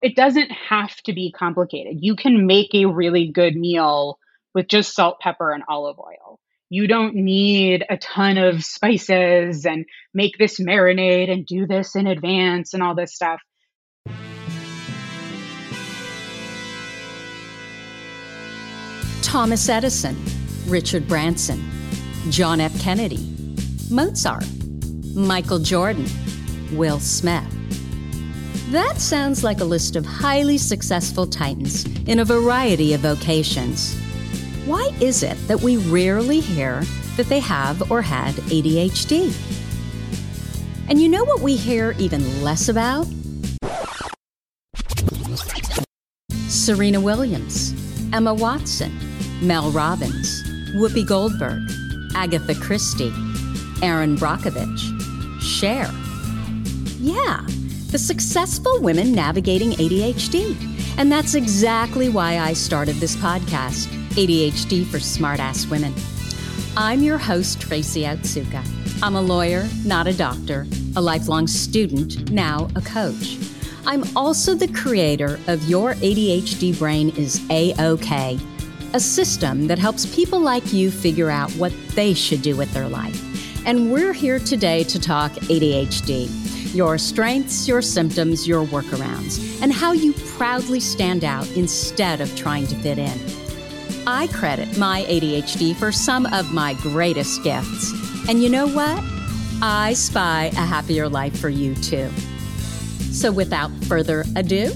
it doesn't have to be complicated. You can make a really good meal with just salt, pepper, and olive oil. You don't need a ton of spices and make this marinade and do this in advance and all this stuff. Thomas Edison, Richard Branson, John F. Kennedy, Mozart, Michael Jordan, Will Smith. That sounds like a list of highly successful titans in a variety of vocations. Why is it that we rarely hear that they have or had ADHD? And you know what we hear even less about? Serena Williams, Emma Watson, Mel Robbins, Whoopi Goldberg, Agatha Christie, Erin Brockovich, Cher. Yeah, the successful women navigating ADHD. And that's exactly why I started this podcast, ADHD for Smartass Women. I'm your host, Tracy Otsuka. I'm a lawyer, not a doctor, a lifelong student, now a coach. I'm also the creator of Your ADHD Brain is A OK, a system that helps people like you figure out what they should do with their life. And we're here today to talk ADHD your strengths, your symptoms, your workarounds, and how you proudly stand out instead of trying to fit in. I credit my ADHD for some of my greatest gifts. And you know what? I spy a happier life for you too. So without further ado,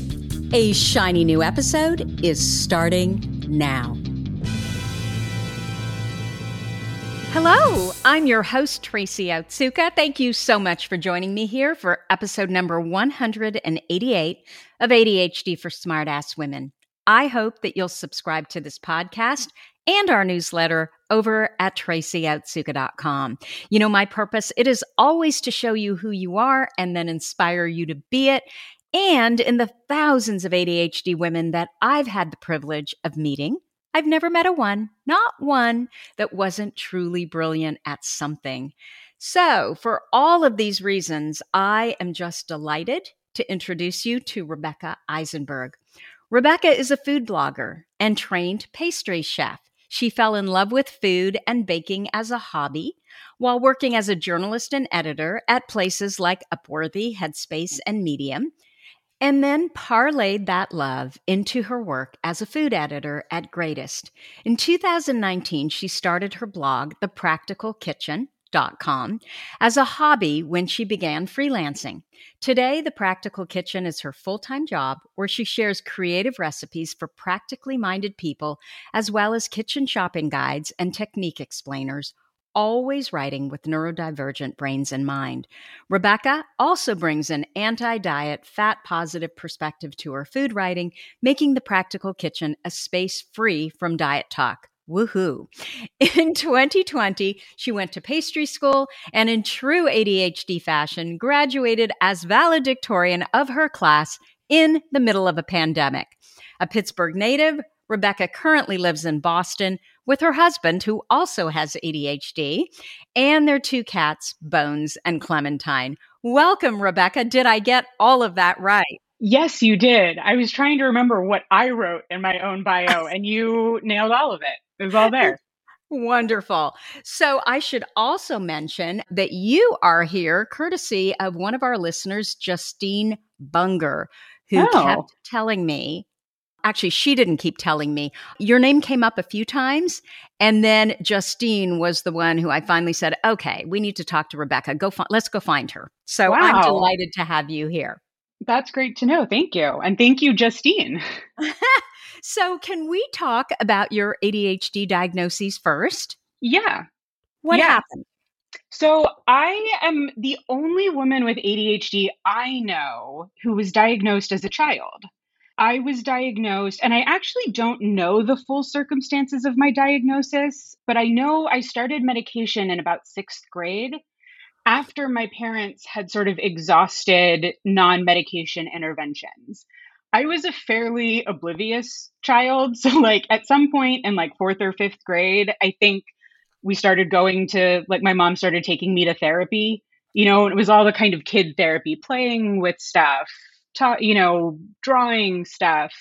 a shiny new episode is starting now. Hello, I'm your host, Tracy Otsuka. Thank you so much for joining me here for episode number 188 of ADHD for Smartass Women. I hope that you'll subscribe to this podcast and our newsletter over at tracyotsuka.com. You know, my purpose, it is always to show you who you are and then inspire you to be it. And in the thousands of ADHD women that I've had the privilege of meeting, I've never met a one, not one, that wasn't truly brilliant at something. So, for all of these reasons, I am just delighted to introduce you to Rebecca Eisenberg. Rebecca is a food blogger and trained pastry chef. She fell in love with food and baking as a hobby while working as a journalist and editor at places like Upworthy, Headspace, and Medium and then parlayed that love into her work as a food editor at Greatist. In 2019, she started her blog, The Practical Kitchen. Com, as a hobby when she began freelancing. Today, The Practical Kitchen is her full time job where she shares creative recipes for practically minded people, as well as kitchen shopping guides and technique explainers always writing with neurodivergent brains in mind. Rebecca also brings an anti diet, fat positive perspective to her food writing, making the practical kitchen a space free from diet talk. Woohoo. In 2020, she went to pastry school and, in true ADHD fashion, graduated as valedictorian of her class in the middle of a pandemic. A Pittsburgh native, Rebecca currently lives in Boston with her husband, who also has ADHD, and their two cats, Bones and Clementine. Welcome, Rebecca. Did I get all of that right? Yes, you did. I was trying to remember what I wrote in my own bio, and you nailed all of it. It was all there. Wonderful. So, I should also mention that you are here courtesy of one of our listeners, Justine Bunger, who oh. kept telling me actually she didn't keep telling me. Your name came up a few times and then justine was the one who i finally said okay we need to talk to rebecca. Go fi- let's go find her. So wow. i'm delighted to have you here. That's great to know. Thank you. And thank you justine. So can we talk about your adhd diagnoses first? Yeah. What yeah. happened? So, I am the only woman with ADHD I know who was diagnosed as a child. I was diagnosed, and I actually don't know the full circumstances of my diagnosis, but I know I started medication in about sixth grade after my parents had sort of exhausted non medication interventions. I was a fairly oblivious child. So, like, at some point in like fourth or fifth grade, I think we started going to, like, my mom started taking me to therapy, you know, it was all the kind of kid therapy, playing with stuff, ta- you know, drawing stuff.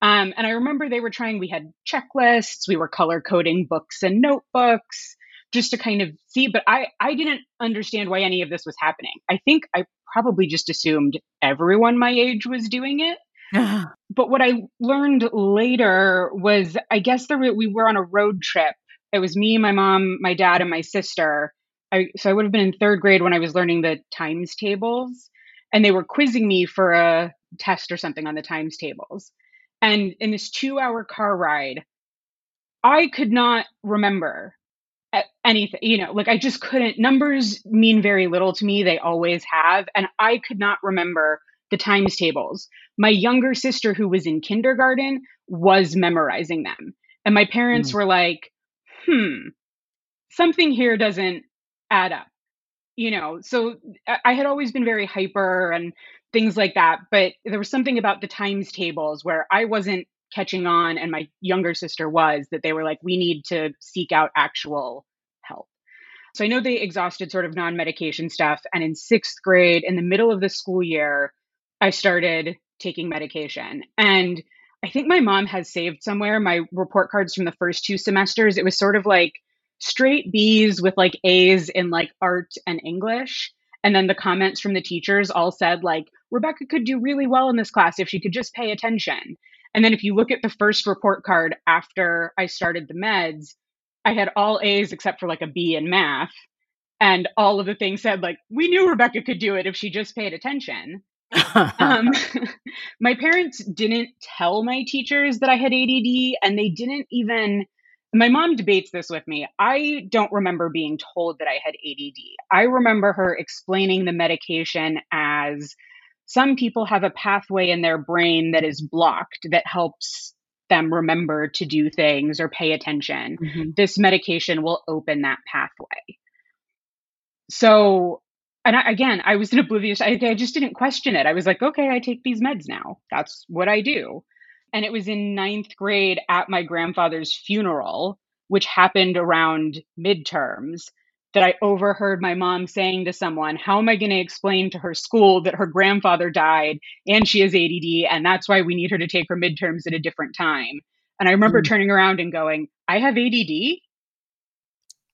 Um, and I remember they were trying, we had checklists, we were color coding books and notebooks just to kind of see, but I, I didn't understand why any of this was happening. I think I probably just assumed everyone my age was doing it. but what I learned later was I guess there were, we were on a road trip. It was me, my mom, my dad, and my sister. I, so I would have been in third grade when I was learning the times tables, and they were quizzing me for a test or something on the times tables. And in this two hour car ride, I could not remember anything, you know, like I just couldn't. Numbers mean very little to me. They always have. And I could not remember the times tables. My younger sister, who was in kindergarten, was memorizing them. And my parents mm. were like, hmm, something here doesn't add up. You know, so I had always been very hyper and things like that. But there was something about the times tables where I wasn't catching on and my younger sister was that they were like, we need to seek out actual help. So I know they exhausted sort of non medication stuff. And in sixth grade, in the middle of the school year, I started taking medication. And I think my mom has saved somewhere my report cards from the first two semesters. It was sort of like straight B's with like A's in like art and English. And then the comments from the teachers all said, like, Rebecca could do really well in this class if she could just pay attention. And then if you look at the first report card after I started the meds, I had all A's except for like a B in math. And all of the things said, like, we knew Rebecca could do it if she just paid attention. um, my parents didn't tell my teachers that I had ADD, and they didn't even my mom debates this with me. I don't remember being told that I had ADD. I remember her explaining the medication as some people have a pathway in their brain that is blocked that helps them remember to do things or pay attention. Mm-hmm. This medication will open that pathway. So, and I, again, I was an oblivious, I, I just didn't question it. I was like, okay, I take these meds now. That's what I do. And it was in ninth grade at my grandfather's funeral, which happened around midterms, that I overheard my mom saying to someone, How am I going to explain to her school that her grandfather died and she has ADD and that's why we need her to take her midterms at a different time? And I remember mm. turning around and going, I have ADD.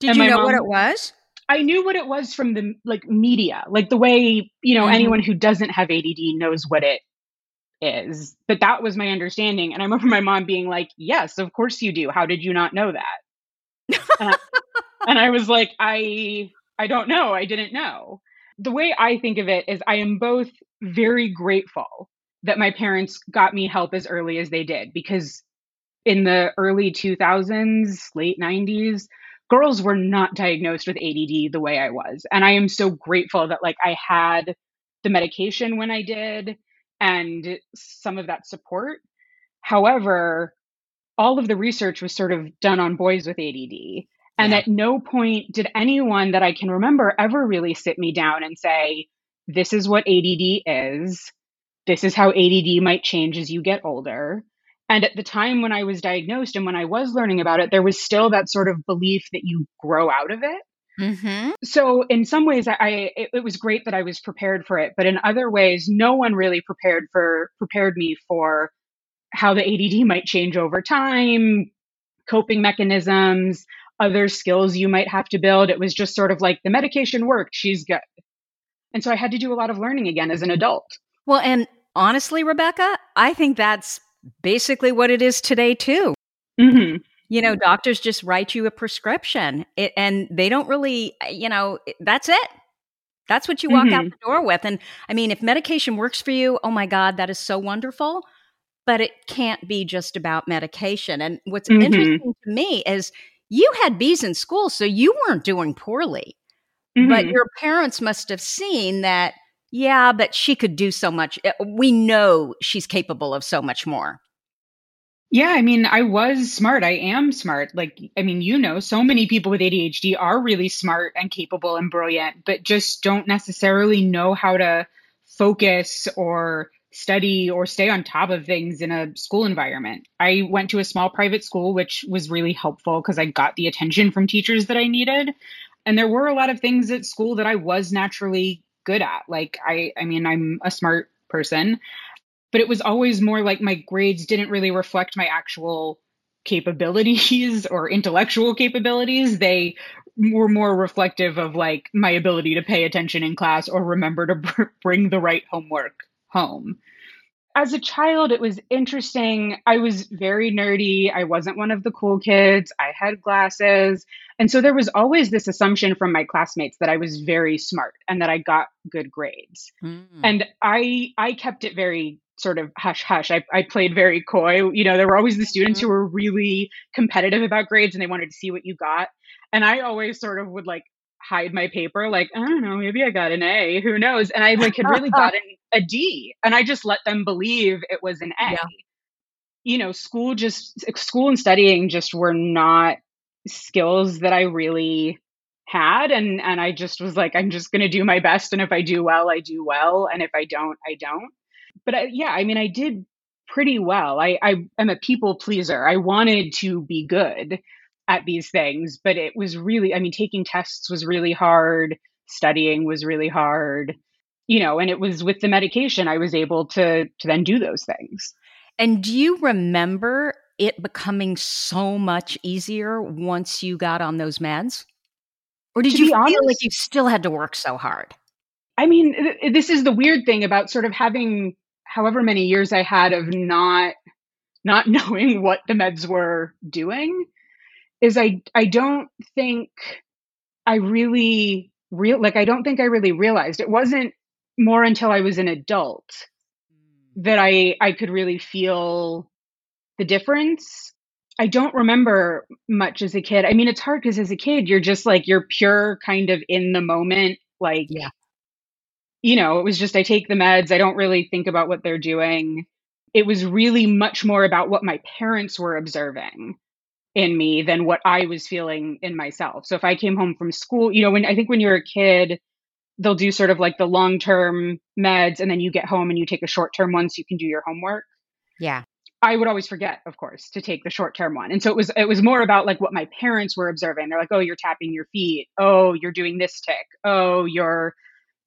Did and you know mom, what it was? I knew what it was from the like media, like the way, you know, mm-hmm. anyone who doesn't have ADD knows what it is. But that was my understanding. And I remember my mom being like, Yes, of course you do. How did you not know that? and, I, uh, and I was like, I I don't know. I didn't know. The way I think of it is I am both very grateful that my parents got me help as early as they did because in the early 2000s, late 90s, girls were not diagnosed with ADD the way I was. And I am so grateful that like I had the medication when I did and some of that support. However, all of the research was sort of done on boys with ADD. And yeah. at no point did anyone that I can remember ever really sit me down and say, this is what ADD is. This is how ADD might change as you get older. And at the time when I was diagnosed and when I was learning about it, there was still that sort of belief that you grow out of it. Mm-hmm. So in some ways, I it, it was great that I was prepared for it, but in other ways, no one really prepared for prepared me for how the ADD might change over time, coping mechanisms, other skills you might have to build. It was just sort of like the medication worked, she's good. And so I had to do a lot of learning again as an adult. Well, and honestly, Rebecca, I think that's basically what it is today too. Mm-hmm you know doctors just write you a prescription it, and they don't really uh, you know that's it that's what you walk mm-hmm. out the door with and i mean if medication works for you oh my god that is so wonderful but it can't be just about medication and what's mm-hmm. interesting to me is you had B's in school so you weren't doing poorly mm-hmm. but your parents must have seen that yeah but she could do so much uh, we know she's capable of so much more yeah, I mean, I was smart. I am smart. Like, I mean, you know, so many people with ADHD are really smart and capable and brilliant, but just don't necessarily know how to focus or study or stay on top of things in a school environment. I went to a small private school, which was really helpful because I got the attention from teachers that I needed. And there were a lot of things at school that I was naturally good at. Like I I mean, I'm a smart person. But it was always more like my grades didn't really reflect my actual capabilities or intellectual capabilities. They were more reflective of like my ability to pay attention in class or remember to br- bring the right homework home. As a child, it was interesting. I was very nerdy. I wasn't one of the cool kids. I had glasses. And so there was always this assumption from my classmates that I was very smart and that I got good grades. Mm. And I I kept it very sort of hush hush. I, I played very coy. You know, there were always the mm-hmm. students who were really competitive about grades and they wanted to see what you got. And I always sort of would like hide my paper, like, I don't know, maybe I got an A, who knows? And I like had really gotten a D. And I just let them believe it was an A. Yeah. You know, school just school and studying just were not skills that I really had and and I just was like I'm just going to do my best and if I do well I do well and if I don't I don't but I, yeah, I mean, I did pretty well. I, I am a people pleaser. I wanted to be good at these things, but it was really, I mean, taking tests was really hard. Studying was really hard, you know, and it was with the medication I was able to to then do those things. And do you remember it becoming so much easier once you got on those meds? Or did to you feel honest, like you still had to work so hard? I mean, this is the weird thing about sort of having however many years I had of not not knowing what the meds were doing is I I don't think I really real like I don't think I really realized it wasn't more until I was an adult hmm. that I I could really feel the difference. I don't remember much as a kid. I mean, it's hard because as a kid, you're just like you're pure kind of in the moment, like yeah you know, it was just I take the meds, I don't really think about what they're doing. It was really much more about what my parents were observing in me than what I was feeling in myself. So if I came home from school, you know, when I think when you're a kid, they'll do sort of like the long term meds and then you get home and you take a short term one so you can do your homework. Yeah. I would always forget, of course, to take the short term one. And so it was it was more about like what my parents were observing. They're like, "Oh, you're tapping your feet. Oh, you're doing this tick. Oh, you're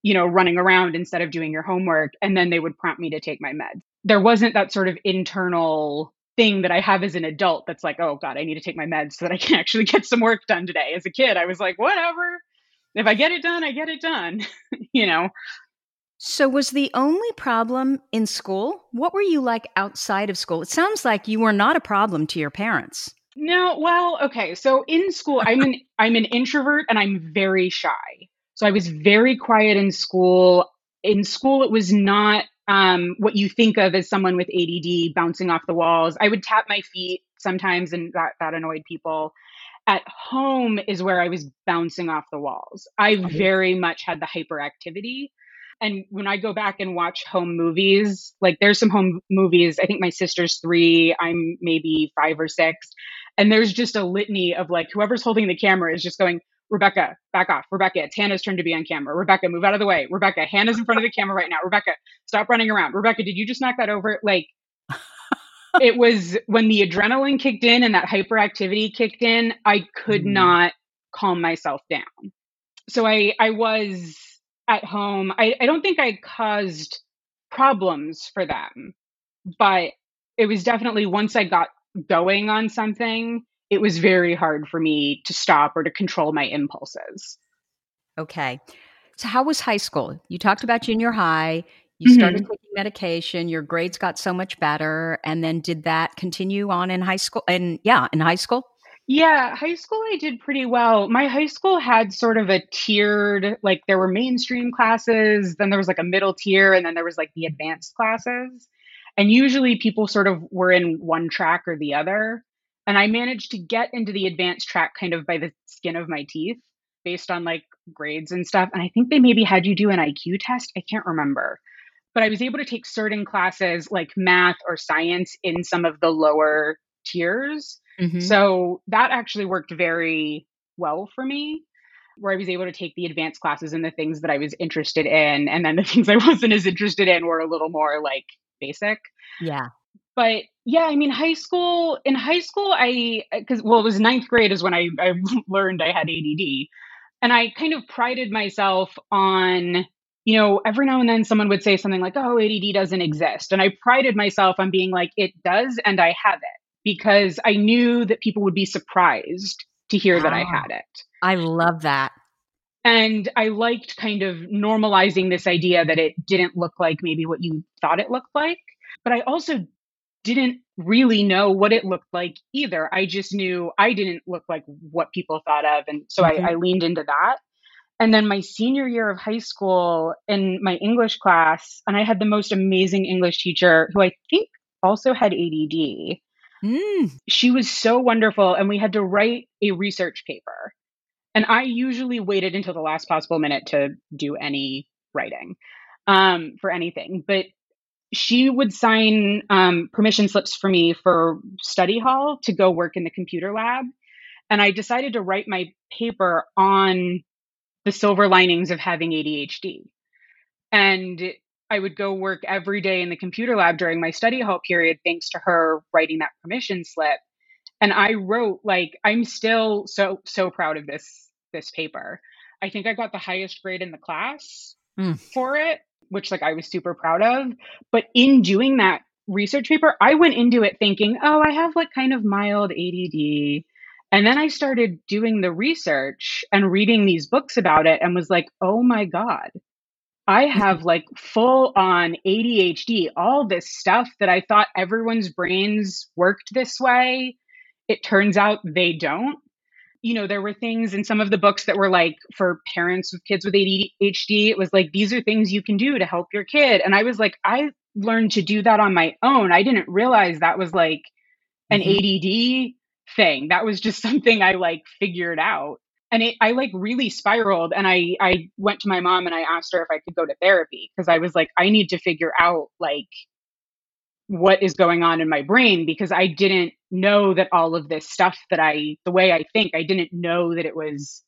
you know, running around instead of doing your homework. And then they would prompt me to take my meds. There wasn't that sort of internal thing that I have as an adult that's like, oh God, I need to take my meds so that I can actually get some work done today. As a kid, I was like, whatever. If I get it done, I get it done, you know? So, was the only problem in school? What were you like outside of school? It sounds like you were not a problem to your parents. No, well, okay. So in school, I'm an I'm an introvert and I'm very shy. So I was very quiet in school. In school, it was not um, what you think of as someone with ADD bouncing off the walls. I would tap my feet sometimes, and that, that annoyed people. At home is where I was bouncing off the walls. I very much had the hyperactivity. And when I go back and watch home movies, like there's some home movies, I think my sister's three, I'm maybe five or six. And there's just a litany of like whoever's holding the camera is just going, Rebecca, back off. Rebecca, it's Hannah's turn to be on camera. Rebecca, move out of the way. Rebecca, Hannah's in front of the camera right now. Rebecca, stop running around. Rebecca, did you just knock that over? Like, it was when the adrenaline kicked in and that hyperactivity kicked in, I could mm. not calm myself down. So I, I was at home. I, I don't think I caused problems for them, but it was definitely once I got going on something, it was very hard for me to stop or to control my impulses. Okay. So, how was high school? You talked about junior high. You started mm-hmm. taking medication. Your grades got so much better. And then did that continue on in high school? And yeah, in high school? Yeah, high school I did pretty well. My high school had sort of a tiered, like there were mainstream classes, then there was like a middle tier, and then there was like the advanced classes. And usually people sort of were in one track or the other. And I managed to get into the advanced track kind of by the skin of my teeth based on like grades and stuff. And I think they maybe had you do an IQ test. I can't remember. But I was able to take certain classes like math or science in some of the lower tiers. Mm-hmm. So that actually worked very well for me, where I was able to take the advanced classes and the things that I was interested in. And then the things I wasn't as interested in were a little more like basic. Yeah but yeah, I mean, high school, in high school, I, uh, because, well, it was ninth grade is when I, I learned I had ADD. And I kind of prided myself on you know, every now and then someone would say something like, oh, ADD doesn't exist. And I prided myself on being like, it does, and I have it because I knew that people would be surprised to hear wow. that I ah, had it. I love that. And I liked kind of normalizing this idea that it didn't look like maybe what you thought it looked like. But I also didn't really know what it looked like either. I just knew I didn't look like what people thought of. And so mm-hmm. I, I leaned into that. And then my senior year of high school in my English class, and I had the most amazing English teacher who I think also had ADD. Mm. She was so wonderful. And we had to write a research paper. And I usually waited until the last possible minute to do any writing um, for anything. But she would sign um, permission slips for me for study hall to go work in the computer lab. And I decided to write my paper on the silver linings of having ADHD. And I would go work every day in the computer lab during my study hall period, thanks to her writing that permission slip. And I wrote like I'm still so so proud of this this paper. I think I got the highest grade in the class mm. for it which like I was super proud of. But in doing that research paper, I went into it thinking, oh, I have like kind of mild ADD. And then I started doing the research and reading these books about it and was like, oh my God, I mm-hmm. have like full on ADHD, all this stuff that I thought everyone's brains worked this way. It turns out they don't you know, there were things in some of the books that were like for parents with kids with ADHD. It was like, these are things you can do to help your kid. And I was like, I learned to do that on my own. I didn't realize that was like an mm-hmm. ADD thing. That was just something I like figured out. And it, I like really spiraled. And I, I went to my mom and I asked her if I could go to therapy because I was like, I need to figure out like what is going on in my brain because I didn't know that all of this stuff that I, the way I think, I didn't know that it was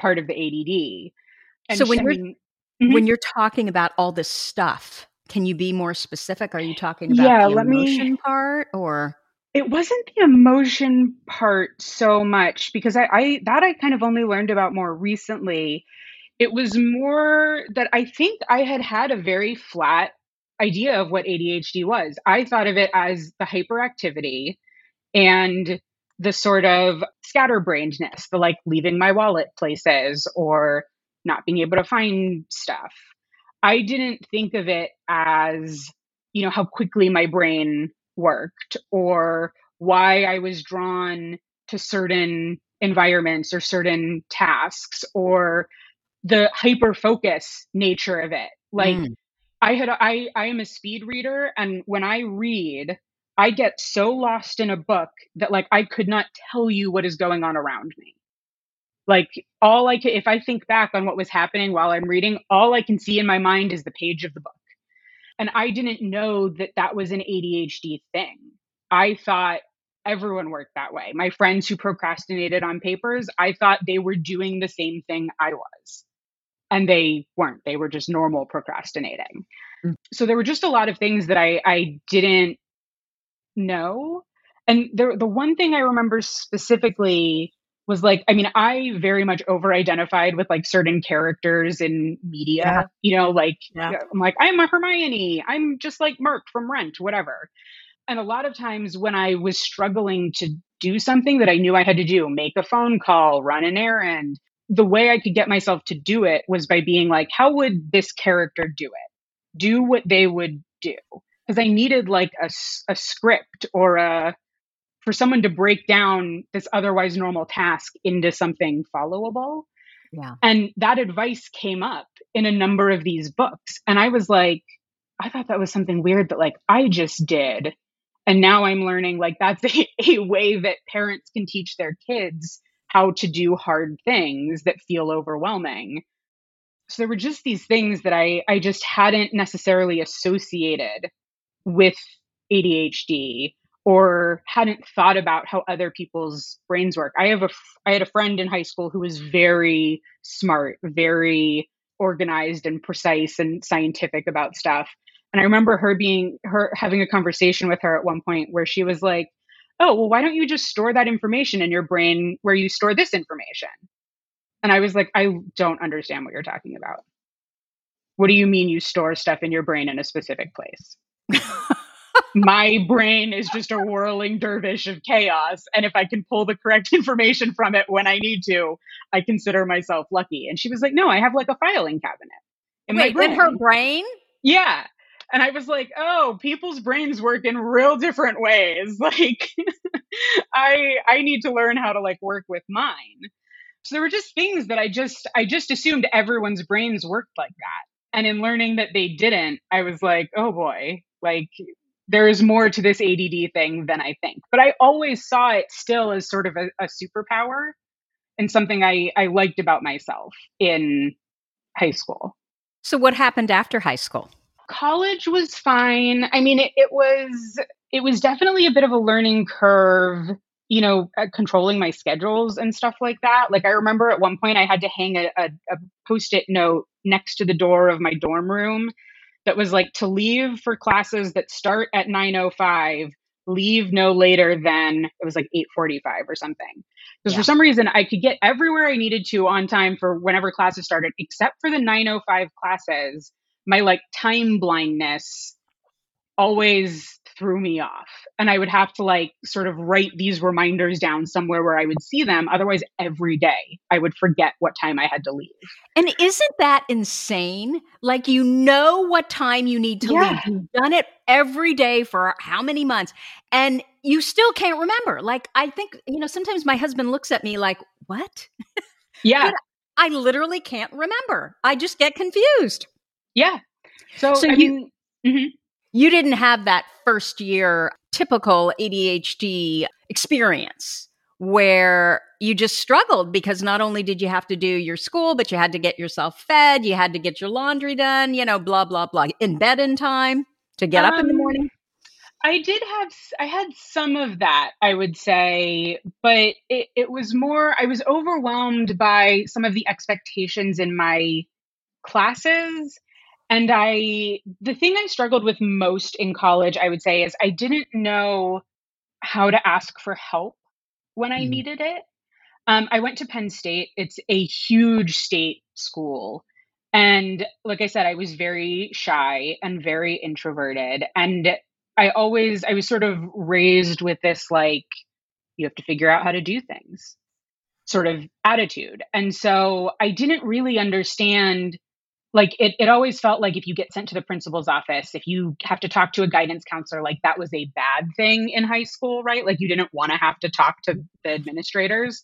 part of the ADD. And so when you're mean, mm-hmm. when you're talking about all this stuff, can you be more specific? Are you talking about yeah, the emotion me, part or? It wasn't the emotion part so much because I, I that I kind of only learned about more recently. It was more that I think I had had a very flat idea of what ADHD was. I thought of it as the hyperactivity and the sort of scatterbrainedness, the like leaving my wallet places or not being able to find stuff. I didn't think of it as, you know, how quickly my brain worked or why I was drawn to certain environments or certain tasks or the hyper focus nature of it. Like mm. I had I I am a speed reader and when I read I get so lost in a book that like I could not tell you what is going on around me. Like all I can if I think back on what was happening while I'm reading, all I can see in my mind is the page of the book. And I didn't know that that was an ADHD thing. I thought everyone worked that way. My friends who procrastinated on papers, I thought they were doing the same thing I was and they weren't they were just normal procrastinating mm. so there were just a lot of things that i i didn't know and the the one thing i remember specifically was like i mean i very much over identified with like certain characters in media yeah. you know like yeah. i'm like i'm a hermione i'm just like mark from rent whatever and a lot of times when i was struggling to do something that i knew i had to do make a phone call run an errand the way I could get myself to do it was by being like, how would this character do it? Do what they would do. Because I needed like a, a script or a, for someone to break down this otherwise normal task into something followable. Yeah. And that advice came up in a number of these books. And I was like, I thought that was something weird that like I just did. And now I'm learning like that's a, a way that parents can teach their kids how to do hard things that feel overwhelming. So there were just these things that I, I just hadn't necessarily associated with ADHD or hadn't thought about how other people's brains work. I have a I had a friend in high school who was very smart, very organized and precise and scientific about stuff. And I remember her being her having a conversation with her at one point where she was like, oh, well, why don't you just store that information in your brain where you store this information? And I was like, I don't understand what you're talking about. What do you mean you store stuff in your brain in a specific place? my brain is just a whirling dervish of chaos. And if I can pull the correct information from it when I need to, I consider myself lucky. And she was like, No, I have like a filing cabinet. In Wait, in her brain? Yeah. And I was like, oh, people's brains work in real different ways. Like I I need to learn how to like work with mine. So there were just things that I just I just assumed everyone's brains worked like that. And in learning that they didn't, I was like, oh boy, like there is more to this ADD thing than I think. But I always saw it still as sort of a, a superpower and something I, I liked about myself in high school. So, what happened after high school? College was fine. I mean, it, it was it was definitely a bit of a learning curve you know, uh, controlling my schedules and stuff like that. Like I remember at one point I had to hang a, a, a post-it note next to the door of my dorm room that was like to leave for classes that start at 905 leave no later than it was like 845 or something because yeah. for some reason i could get everywhere i needed to on time for whenever classes started except for the 905 classes my like time blindness always threw me off. And I would have to like sort of write these reminders down somewhere where I would see them. Otherwise, every day I would forget what time I had to leave. And isn't that insane? Like, you know what time you need to yeah. leave. You've done it every day for how many months, and you still can't remember. Like, I think, you know, sometimes my husband looks at me like, what? Yeah. I literally can't remember. I just get confused. Yeah. So, so I you, mean, mm-hmm you didn't have that first year typical ADHD experience where you just struggled because not only did you have to do your school, but you had to get yourself fed, you had to get your laundry done, you know, blah, blah, blah, in bed in time to get um, up in the um, morning. I did have, I had some of that, I would say, but it, it was more, I was overwhelmed by some of the expectations in my classes and I, the thing I struggled with most in college, I would say, is I didn't know how to ask for help when I mm. needed it. Um, I went to Penn State. It's a huge state school. And like I said, I was very shy and very introverted. And I always, I was sort of raised with this like, you have to figure out how to do things sort of attitude. And so I didn't really understand like it, it always felt like if you get sent to the principal's office if you have to talk to a guidance counselor like that was a bad thing in high school right? Like you didn't want to have to talk to the administrators.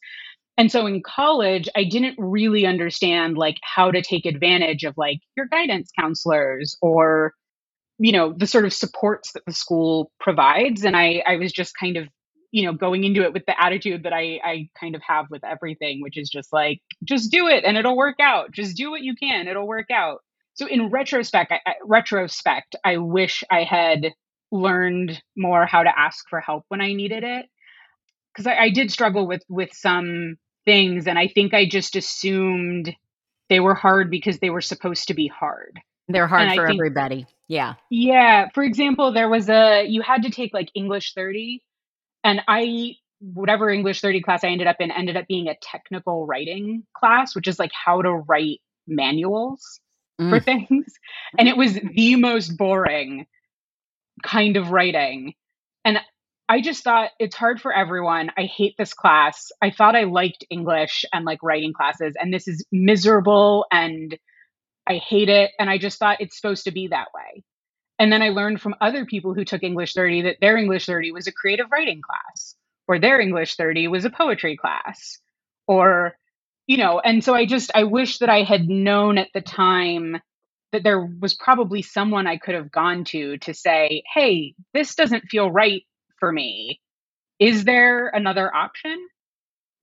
And so in college i didn't really understand like how to take advantage of like your guidance counselors or you know the sort of supports that the school provides. And i i was just kind of you know going into it with the attitude that i i kind of have with everything which is just like just do it and it'll work out. Just do what you can. It'll work out. So in retrospect I, I, retrospect i wish i had learned more how to ask for help when i needed it. Because I, I did struggle with with some things and i think i just assumed they were hard because they were supposed to be hard. They're hard and for think, everybody. Yeah. Yeah. For example there was a you had to take like english 30 and I, whatever English 30 class I ended up in, ended up being a technical writing class, which is like how to write manuals mm. for things. And it was the most boring kind of writing. And I just thought it's hard for everyone. I hate this class. I thought I liked English and like writing classes, and this is miserable and I hate it. And I just thought it's supposed to be that way. And then I learned from other people who took English 30 that their English 30 was a creative writing class, or their English 30 was a poetry class, or, you know, and so I just, I wish that I had known at the time that there was probably someone I could have gone to to say, hey, this doesn't feel right for me. Is there another option?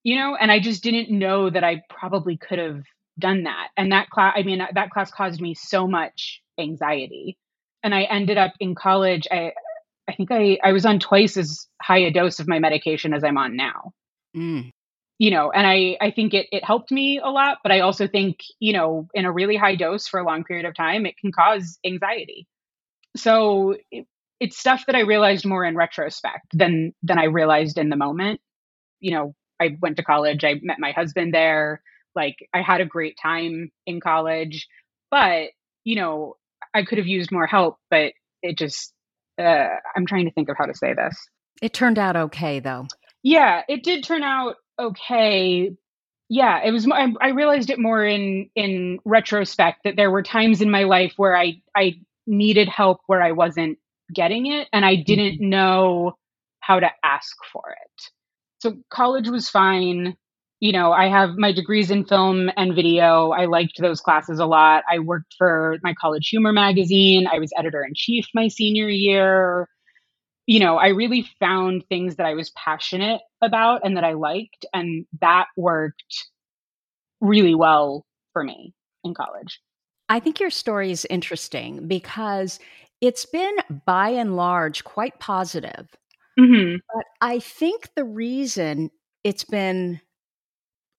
You know, and I just didn't know that I probably could have done that. And that class, I mean, that class caused me so much anxiety and I ended up in college. I I think I I was on twice as high a dose of my medication as I'm on now. Mm. You know, and I I think it it helped me a lot, but I also think you know in a really high dose for a long period of time it can cause anxiety. So it, it's stuff that I realized more in retrospect than than I realized in the moment. You know, I went to college. I met my husband there. Like I had a great time in college, but you know, I could have used more help, but it just, uh, I'm trying to think of how to say this. It turned out okay, though. Yeah, it did turn out okay. Yeah, it was. I, I realized it more in in retrospect that there were times in my life where I I needed help where I wasn't getting it, and I didn't mm-hmm. know how to ask for it. So college was fine you know, I have my degrees in film and video. I liked those classes a lot. I worked for my college humor magazine. I was editor in chief my senior year. You know, I really found things that I was passionate about and that I liked. And that worked really well for me in college. I think your story is interesting because it's been by and large quite positive. Mm-hmm. But I think the reason it's been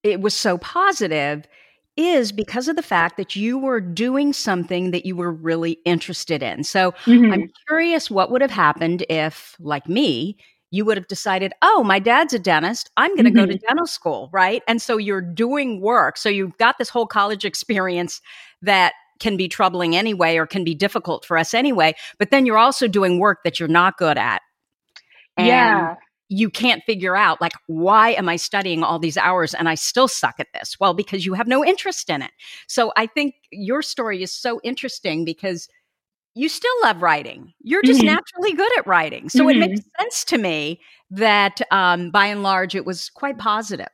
it was so positive is because of the fact that you were doing something that you were really interested in. So mm-hmm. I'm curious what would have happened if, like me, you would have decided, oh, my dad's a dentist. I'm going to mm-hmm. go to dental school, right? And so you're doing work. So you've got this whole college experience that can be troubling anyway or can be difficult for us anyway. But then you're also doing work that you're not good at. And yeah you can't figure out like why am i studying all these hours and i still suck at this well because you have no interest in it so i think your story is so interesting because you still love writing you're just mm-hmm. naturally good at writing so mm-hmm. it makes mm-hmm. sense to me that um, by and large it was quite positive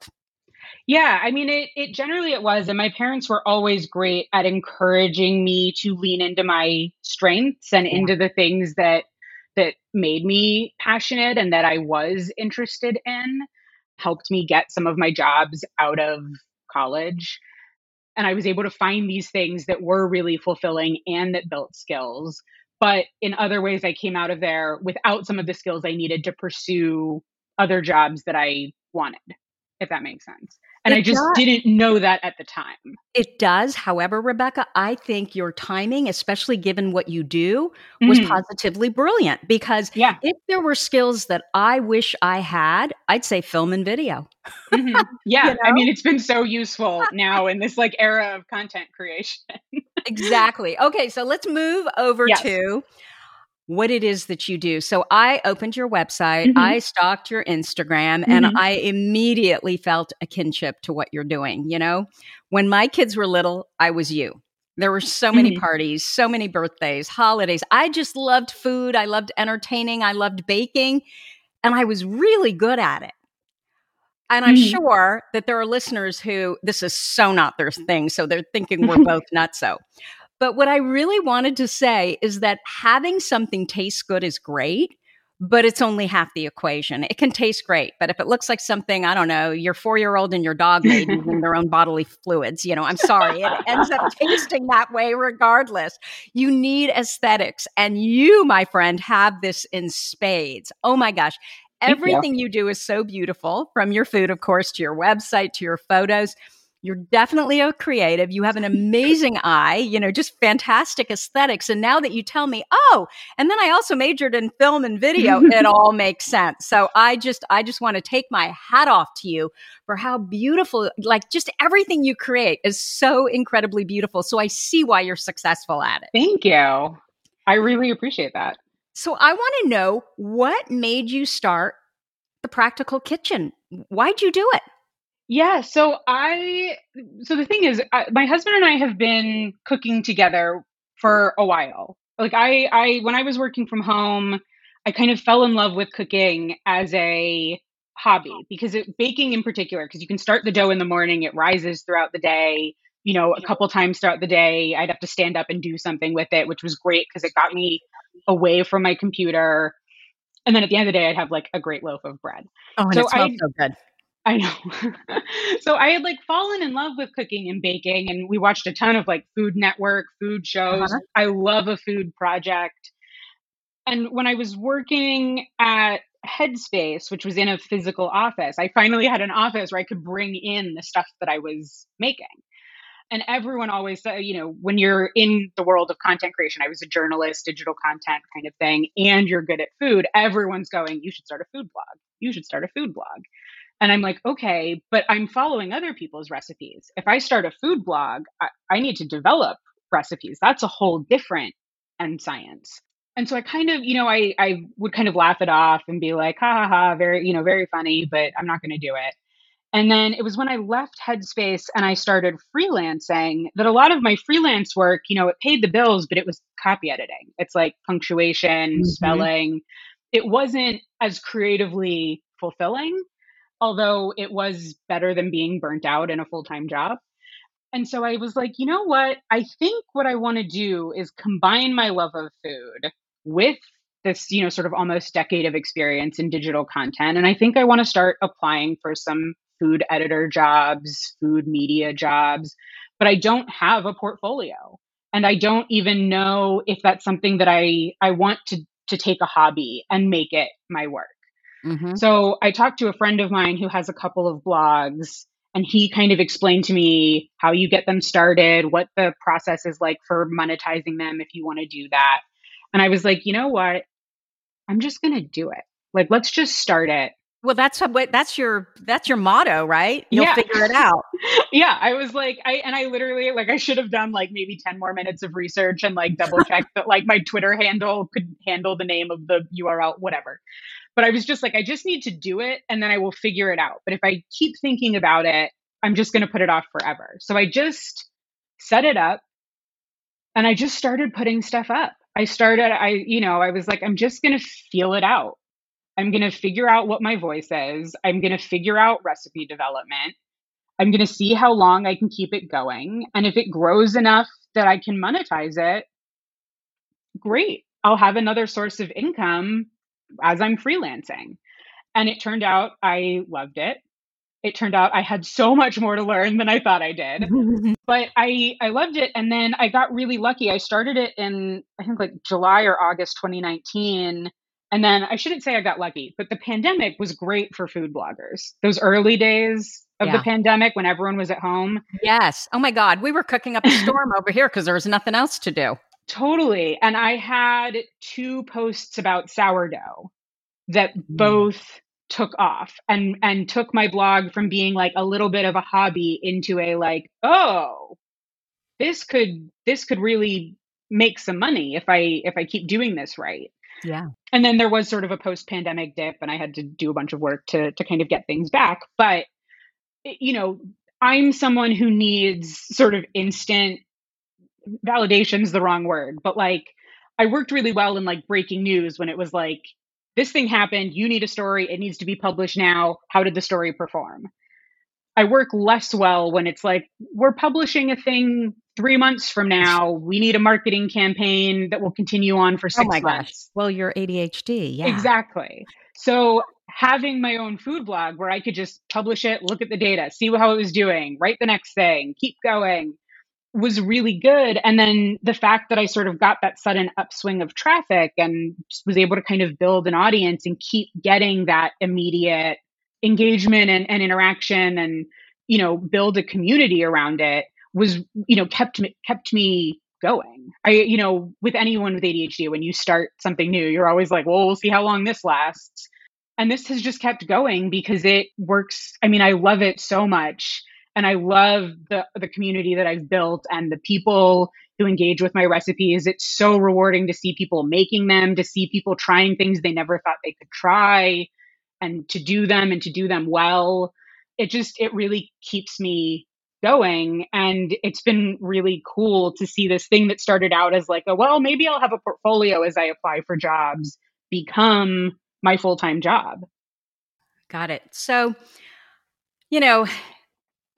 yeah i mean it, it generally it was and my parents were always great at encouraging me to lean into my strengths and yeah. into the things that that made me passionate and that I was interested in helped me get some of my jobs out of college. And I was able to find these things that were really fulfilling and that built skills. But in other ways, I came out of there without some of the skills I needed to pursue other jobs that I wanted, if that makes sense. And it I just does. didn't know that at the time. It does. However, Rebecca, I think your timing, especially given what you do, was mm. positively brilliant because yeah. if there were skills that I wish I had, I'd say film and video. Mm-hmm. Yeah. you know? I mean, it's been so useful now in this like era of content creation. exactly. Okay. So let's move over yes. to what it is that you do. So I opened your website, mm-hmm. I stalked your Instagram, mm-hmm. and I immediately felt a kinship to what you're doing. You know, when my kids were little, I was you. There were so many mm-hmm. parties, so many birthdays, holidays. I just loved food. I loved entertaining. I loved baking. And I was really good at it. And I'm mm-hmm. sure that there are listeners who this is so not their thing. So they're thinking we're both nuts. So but what I really wanted to say is that having something taste good is great, but it's only half the equation. It can taste great, but if it looks like something, I don't know, your four year old and your dog made using their own bodily fluids, you know, I'm sorry, it ends up tasting that way regardless. You need aesthetics. And you, my friend, have this in spades. Oh my gosh. Everything you. you do is so beautiful from your food, of course, to your website, to your photos. You're definitely a creative. You have an amazing eye, you know, just fantastic aesthetics. And now that you tell me, oh, and then I also majored in film and video, it all makes sense. So I just, I just want to take my hat off to you for how beautiful, like just everything you create is so incredibly beautiful. So I see why you're successful at it. Thank you. I really appreciate that. So I want to know what made you start the practical kitchen? Why'd you do it? Yeah, so I so the thing is I, my husband and I have been cooking together for a while. Like I I when I was working from home, I kind of fell in love with cooking as a hobby because it, baking in particular because you can start the dough in the morning, it rises throughout the day, you know, a couple times throughout the day. I'd have to stand up and do something with it, which was great because it got me away from my computer. And then at the end of the day, I'd have like a great loaf of bread. Oh, and so it smells I, so good. I know. so I had like fallen in love with cooking and baking, and we watched a ton of like Food Network, food shows. Uh-huh. I love a food project. And when I was working at Headspace, which was in a physical office, I finally had an office where I could bring in the stuff that I was making. And everyone always said, you know, when you're in the world of content creation, I was a journalist, digital content kind of thing, and you're good at food, everyone's going, you should start a food blog. You should start a food blog. And I'm like, okay, but I'm following other people's recipes. If I start a food blog, I, I need to develop recipes. That's a whole different end science. And so I kind of, you know, I I would kind of laugh it off and be like, ha ha ha, very, you know, very funny, but I'm not going to do it. And then it was when I left Headspace and I started freelancing that a lot of my freelance work, you know, it paid the bills, but it was copy editing. It's like punctuation, mm-hmm. spelling. It wasn't as creatively fulfilling, although it was better than being burnt out in a full time job. And so I was like, you know what? I think what I want to do is combine my love of food with this, you know, sort of almost decade of experience in digital content. And I think I want to start applying for some food editor jobs, food media jobs, but I don't have a portfolio. And I don't even know if that's something that I, I want to, to take a hobby and make it my work. Mm-hmm. So I talked to a friend of mine who has a couple of blogs and he kind of explained to me how you get them started, what the process is like for monetizing them if you want to do that. And I was like, you know what? I'm just going to do it. Like, let's just start it. Well, that's what that's your that's your motto, right? You'll yeah. figure it out. yeah, I was like, I and I literally like I should have done like maybe ten more minutes of research and like double check that like my Twitter handle could handle the name of the URL, whatever. But I was just like, I just need to do it, and then I will figure it out. But if I keep thinking about it, I'm just going to put it off forever. So I just set it up, and I just started putting stuff up. I started, I you know, I was like, I'm just going to feel it out I'm going to figure out what my voice is. I'm going to figure out recipe development. I'm going to see how long I can keep it going. And if it grows enough that I can monetize it, great. I'll have another source of income as I'm freelancing. And it turned out I loved it. It turned out I had so much more to learn than I thought I did. but I I loved it and then I got really lucky. I started it in I think like July or August 2019 and then I shouldn't say I got lucky, but the pandemic was great for food bloggers. Those early days of yeah. the pandemic when everyone was at home. Yes. Oh my God. We were cooking up a storm over here because there was nothing else to do. Totally. And I had two posts about sourdough that mm. both took off and and took my blog from being like a little bit of a hobby into a like, oh, this could this could really make some money if I if I keep doing this right. Yeah. And then there was sort of a post pandemic dip, and I had to do a bunch of work to, to kind of get things back. But, you know, I'm someone who needs sort of instant validation's the wrong word, but like I worked really well in like breaking news when it was like, this thing happened, you need a story, it needs to be published now. How did the story perform? I work less well when it's like, we're publishing a thing three months from now, we need a marketing campaign that will continue on for oh six oh my months. Gosh. Well, you're ADHD. Yeah. Exactly. So having my own food blog where I could just publish it, look at the data, see how it was doing, write the next thing, keep going was really good. And then the fact that I sort of got that sudden upswing of traffic and was able to kind of build an audience and keep getting that immediate engagement and, and interaction and, you know, build a community around it was you know kept me kept me going. I you know with anyone with ADHD when you start something new you're always like well we'll see how long this lasts. And this has just kept going because it works. I mean I love it so much and I love the the community that I've built and the people who engage with my recipes. It's so rewarding to see people making them, to see people trying things they never thought they could try and to do them and to do them well. It just it really keeps me going and it's been really cool to see this thing that started out as like a well maybe i'll have a portfolio as i apply for jobs become my full-time job got it so you know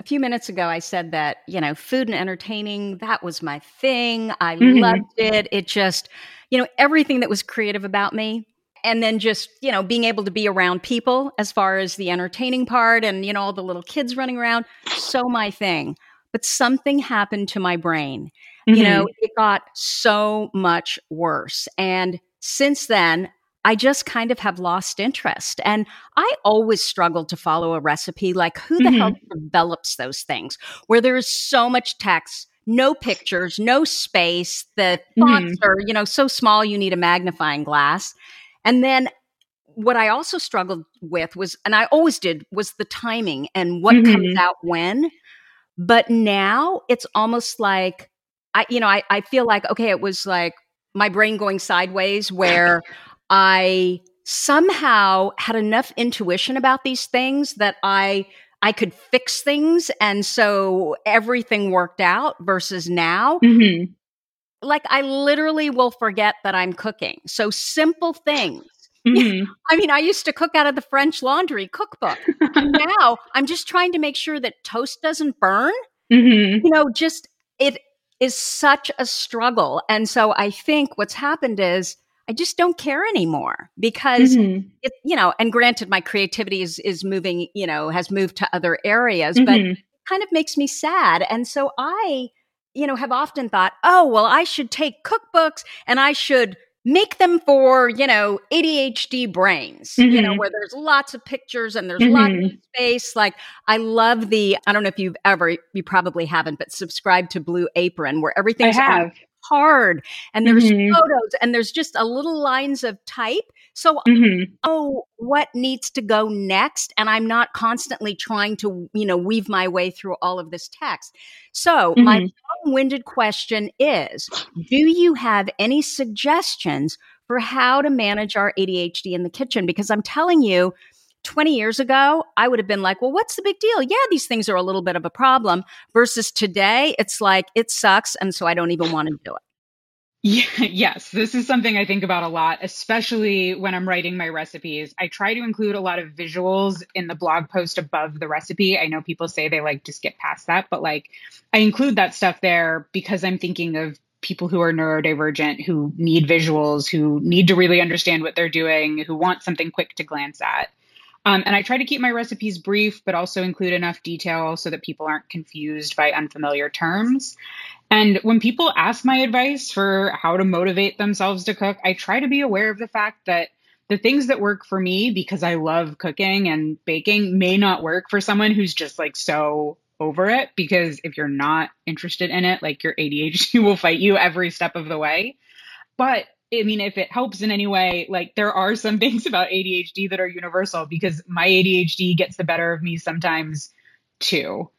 a few minutes ago i said that you know food and entertaining that was my thing i mm-hmm. loved it it just you know everything that was creative about me and then just you know being able to be around people as far as the entertaining part and you know all the little kids running around so my thing but something happened to my brain mm-hmm. you know mm-hmm. it got so much worse and since then I just kind of have lost interest. And I always struggled to follow a recipe. Like, who the mm-hmm. hell develops those things where there is so much text, no pictures, no space. The fonts mm-hmm. are, you know, so small you need a magnifying glass. And then what I also struggled with was, and I always did, was the timing and what mm-hmm. comes out when. But now it's almost like I, you know, I, I feel like, okay, it was like my brain going sideways where I somehow had enough intuition about these things that I I could fix things and so everything worked out versus now. Mm-hmm. Like I literally will forget that I'm cooking. So simple things. Mm-hmm. I mean, I used to cook out of the French laundry cookbook. now I'm just trying to make sure that toast doesn't burn. Mm-hmm. You know, just it is such a struggle. And so I think what's happened is I just don't care anymore because Mhm. it, you know, and granted my creativity is is moving, you know, has moved to other areas, but Mhm. kind of makes me sad. And so I, you know, have often thought, oh, well, I should take cookbooks and I should make them for, you know, ADHD brains, you know, Mhm. where there's lots of pictures and there's lots of Mhm. space. Like I love the, I don't know if you've ever, you probably haven't, but subscribe to Blue Apron where I everything's on have. card and there's Mhm. photos and there's just a little lines of type. So Mhm. know what needs to go next and i'm not constantly trying to you know weave my way through all of this text so my Mhm. long-winded question is do you have any suggestions for how to manage our adhd in the kitchen because i'm telling you 20 years ago i would have been like well what's the big deal yeah these things are a little bit of a problem versus today it's like it sucks and so i don't even want to do it Yeah, yes, this is something I think about a lot, especially when I'm writing my recipes. I try to include a lot of visuals in the blog post above the recipe. I know people say they like just get past that, but like I include that stuff there because I'm thinking of people who are neurodivergent, who need visuals, who need to really understand what they're doing, who want something quick to glance at. Um, and I try to keep my recipes brief, but also include enough detail so that people aren't confused by unfamiliar terms. And when people ask my advice for how to motivate themselves to cook, I try to be aware of the fact that the things that work for me because I love cooking and baking may not work for someone who's just like so over it. Because if you're not interested in it, like your ADHD will fight you every step of the way. But I mean, if it helps in any way, like there are some things about ADHD that are universal because my ADHD gets the better of me sometimes too.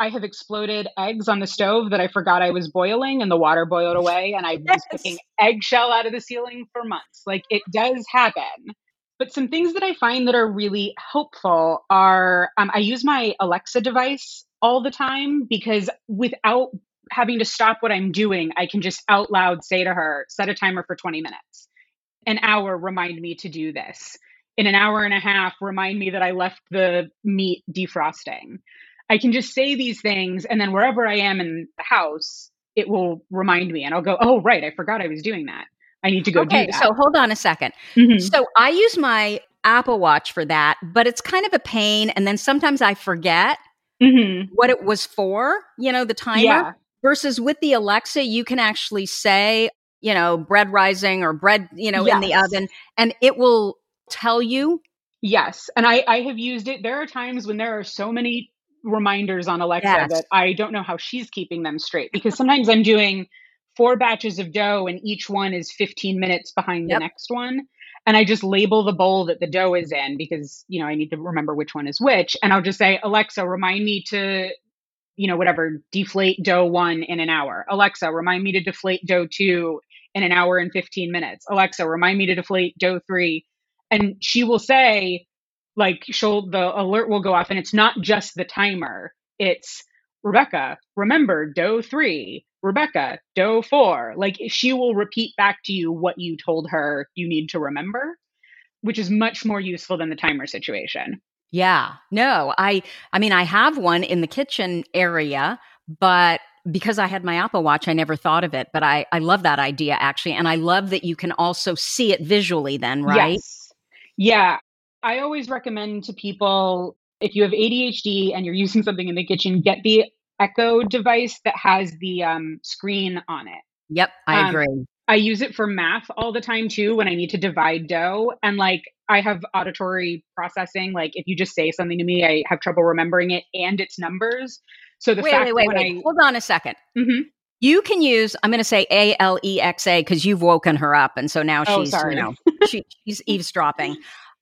I have exploded eggs on the stove that I forgot I was boiling and the water boiled away and I was Yes. picking eggshell out of the ceiling for months. Like it does happen. But some things that I find that are really helpful are um, I use my Alexa device all the time because without having to stop what I'm doing, I can just out loud say to her, set a timer for 20 minutes. An hour, remind me to do this. In an hour and a half, remind me that I left the meat defrosting. I can just say these things, and then wherever I am in the house, it will remind me, and I'll go, oh, right, I forgot I was doing that. I need to go okay do that. so hold on a second Mhm. So I use my Apple Watch for that, but it's kind of a pain. And then sometimes I forget Mhm. what it was for, you know, the timer. Yeah. Versus with the Alexa, you can actually say, you know, bread rising or bread, you know, in the oven, and it will tell you. Yes, and I I have used it. There are times when there are so many reminders on Alexa Yes. that I don't know how she's keeping them straight because sometimes I'm doing four batches of dough and each one is 15 minutes behind Yep. the next one and I just label the bowl that the dough is in because you know I need to remember which one is which and I'll just say Alexa remind me to you know whatever deflate dough 1 in an hour. Alexa remind me to deflate dough 2 in an hour and 15 minutes. Alexa remind me to deflate dough 3 and she will say like she'll the alert will go off and it's not just the timer. It's rebecca remember dough three. Rebecca dough four. Like she will repeat back to you what you told her you need to remember which is much more useful than the timer situation Yeah. No, I, I mean, I have one in the kitchen area, but because I had my Apple Watch, I never thought of it. But I, I love that idea actually. And I love that you can also see it visually then, right? yes yeah i always recommend to people if you have adhd and you're using something in the kitchen get the echo device that has the um, screen on it Yep. I Um, agree. I use it for math all the time too when I need to divide dough. And like I have auditory processing. Like if you just say something to me, I have trouble remembering it and its numbers. So the wait, fact wait, wait, that wait. when Hold on a second. I, Mhm. You can use, I'm going to say A L E X A because you've woken her up. And so now Oh, she's, sorry. you know, she, she's eavesdropping.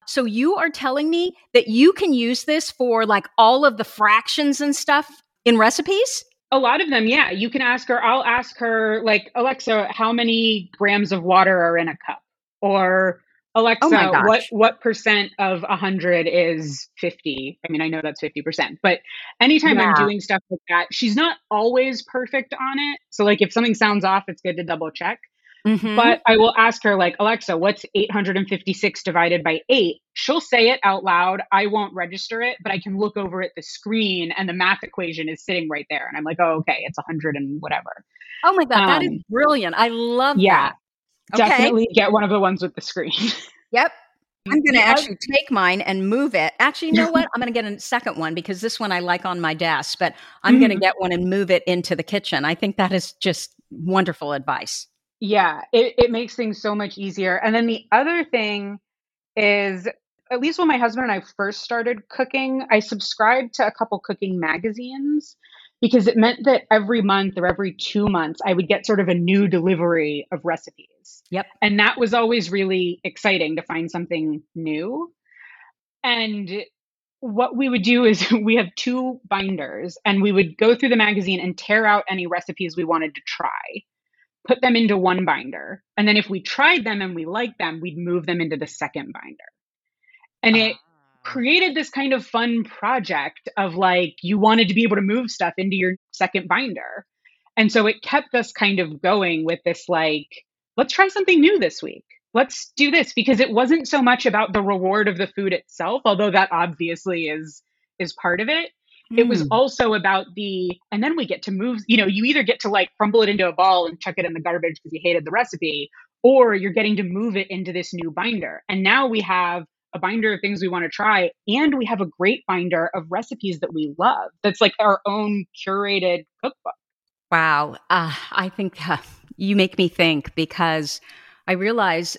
So you are telling me that you can use this for like all of the fractions and stuff in recipes? A lot of them, yeah. You can ask her, I'll ask her, like, Alexa, how many grams of water are in a cup? Or oh Alexa, Oh what what percent of 100 is 50? I mean, I know that's 50%, but anytime I'm doing stuff like that, she's not always perfect on it. So like if something sounds off, it's good to double check. Mhm. But I will ask her like, Alexa, what's 856 divided by 8? She'll say it out loud. I won't register it, but I can look over at the screen and the math equation is sitting right there and I'm like, "Oh, okay, it's 100 and whatever." oh my god, that is Um, brilliant. I love yeah. that. Okay. Definitely get one of the ones with the screen. Yep. I'm going to actually take mine and move it. Actually, you know what? I'm going to get a second one because this one I like on my desk, but I'm going to get one and move it into the kitchen. I think that is just wonderful advice. Yeah, it, it makes things so much easier. And then the other thing is, at least when my husband and I first started cooking, I subscribed to a couple cooking magazines because it meant that every month or every two months, I would get sort of a new delivery of recipes. Yep. And that was always really exciting to find something new. And what we would do is we have two binders and we would go through the magazine and tear out any recipes we wanted to try put them into one binder. And then if we tried them and we liked them, we'd move them into the second binder. And it ah. created this kind of fun project of like you wanted to be able to move stuff into your second binder. And so it kept us kind of going with this like, let's try something new this week. Let's do this because it wasn't so much about the reward of the food itself, although that obviously is is part of it it was Mm. also about the and then we get to move you know you either get to like crumble it into a ball and chuck it in the garbage because you hated the recipe or you're getting to move it into this new binder and now we have a binder of things we want to try and we have a great binder of recipes that we love that's like our own curated cookbook Wow. Uh, I think uh, you make me think because I realize,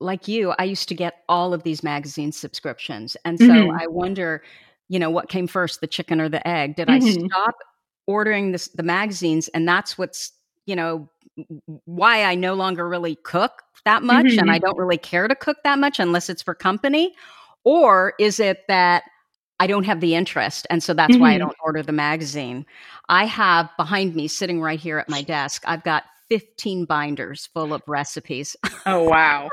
like you, I used to get all of these magazine subscriptions. And so Mhm. I wonder, you know, what came first, the chicken or the egg? Did I Mhm. stop ordering this, the magazines? And that's what's, you know, why I no longer really cook that much and Mhm. I don't really care to cook that much unless it's for company. Or is it that I don't have the interest. And so that's why I Mhm. don't order the magazine. I have behind me, sitting right here at my desk, I've got 15 binders full of recipes, oh wow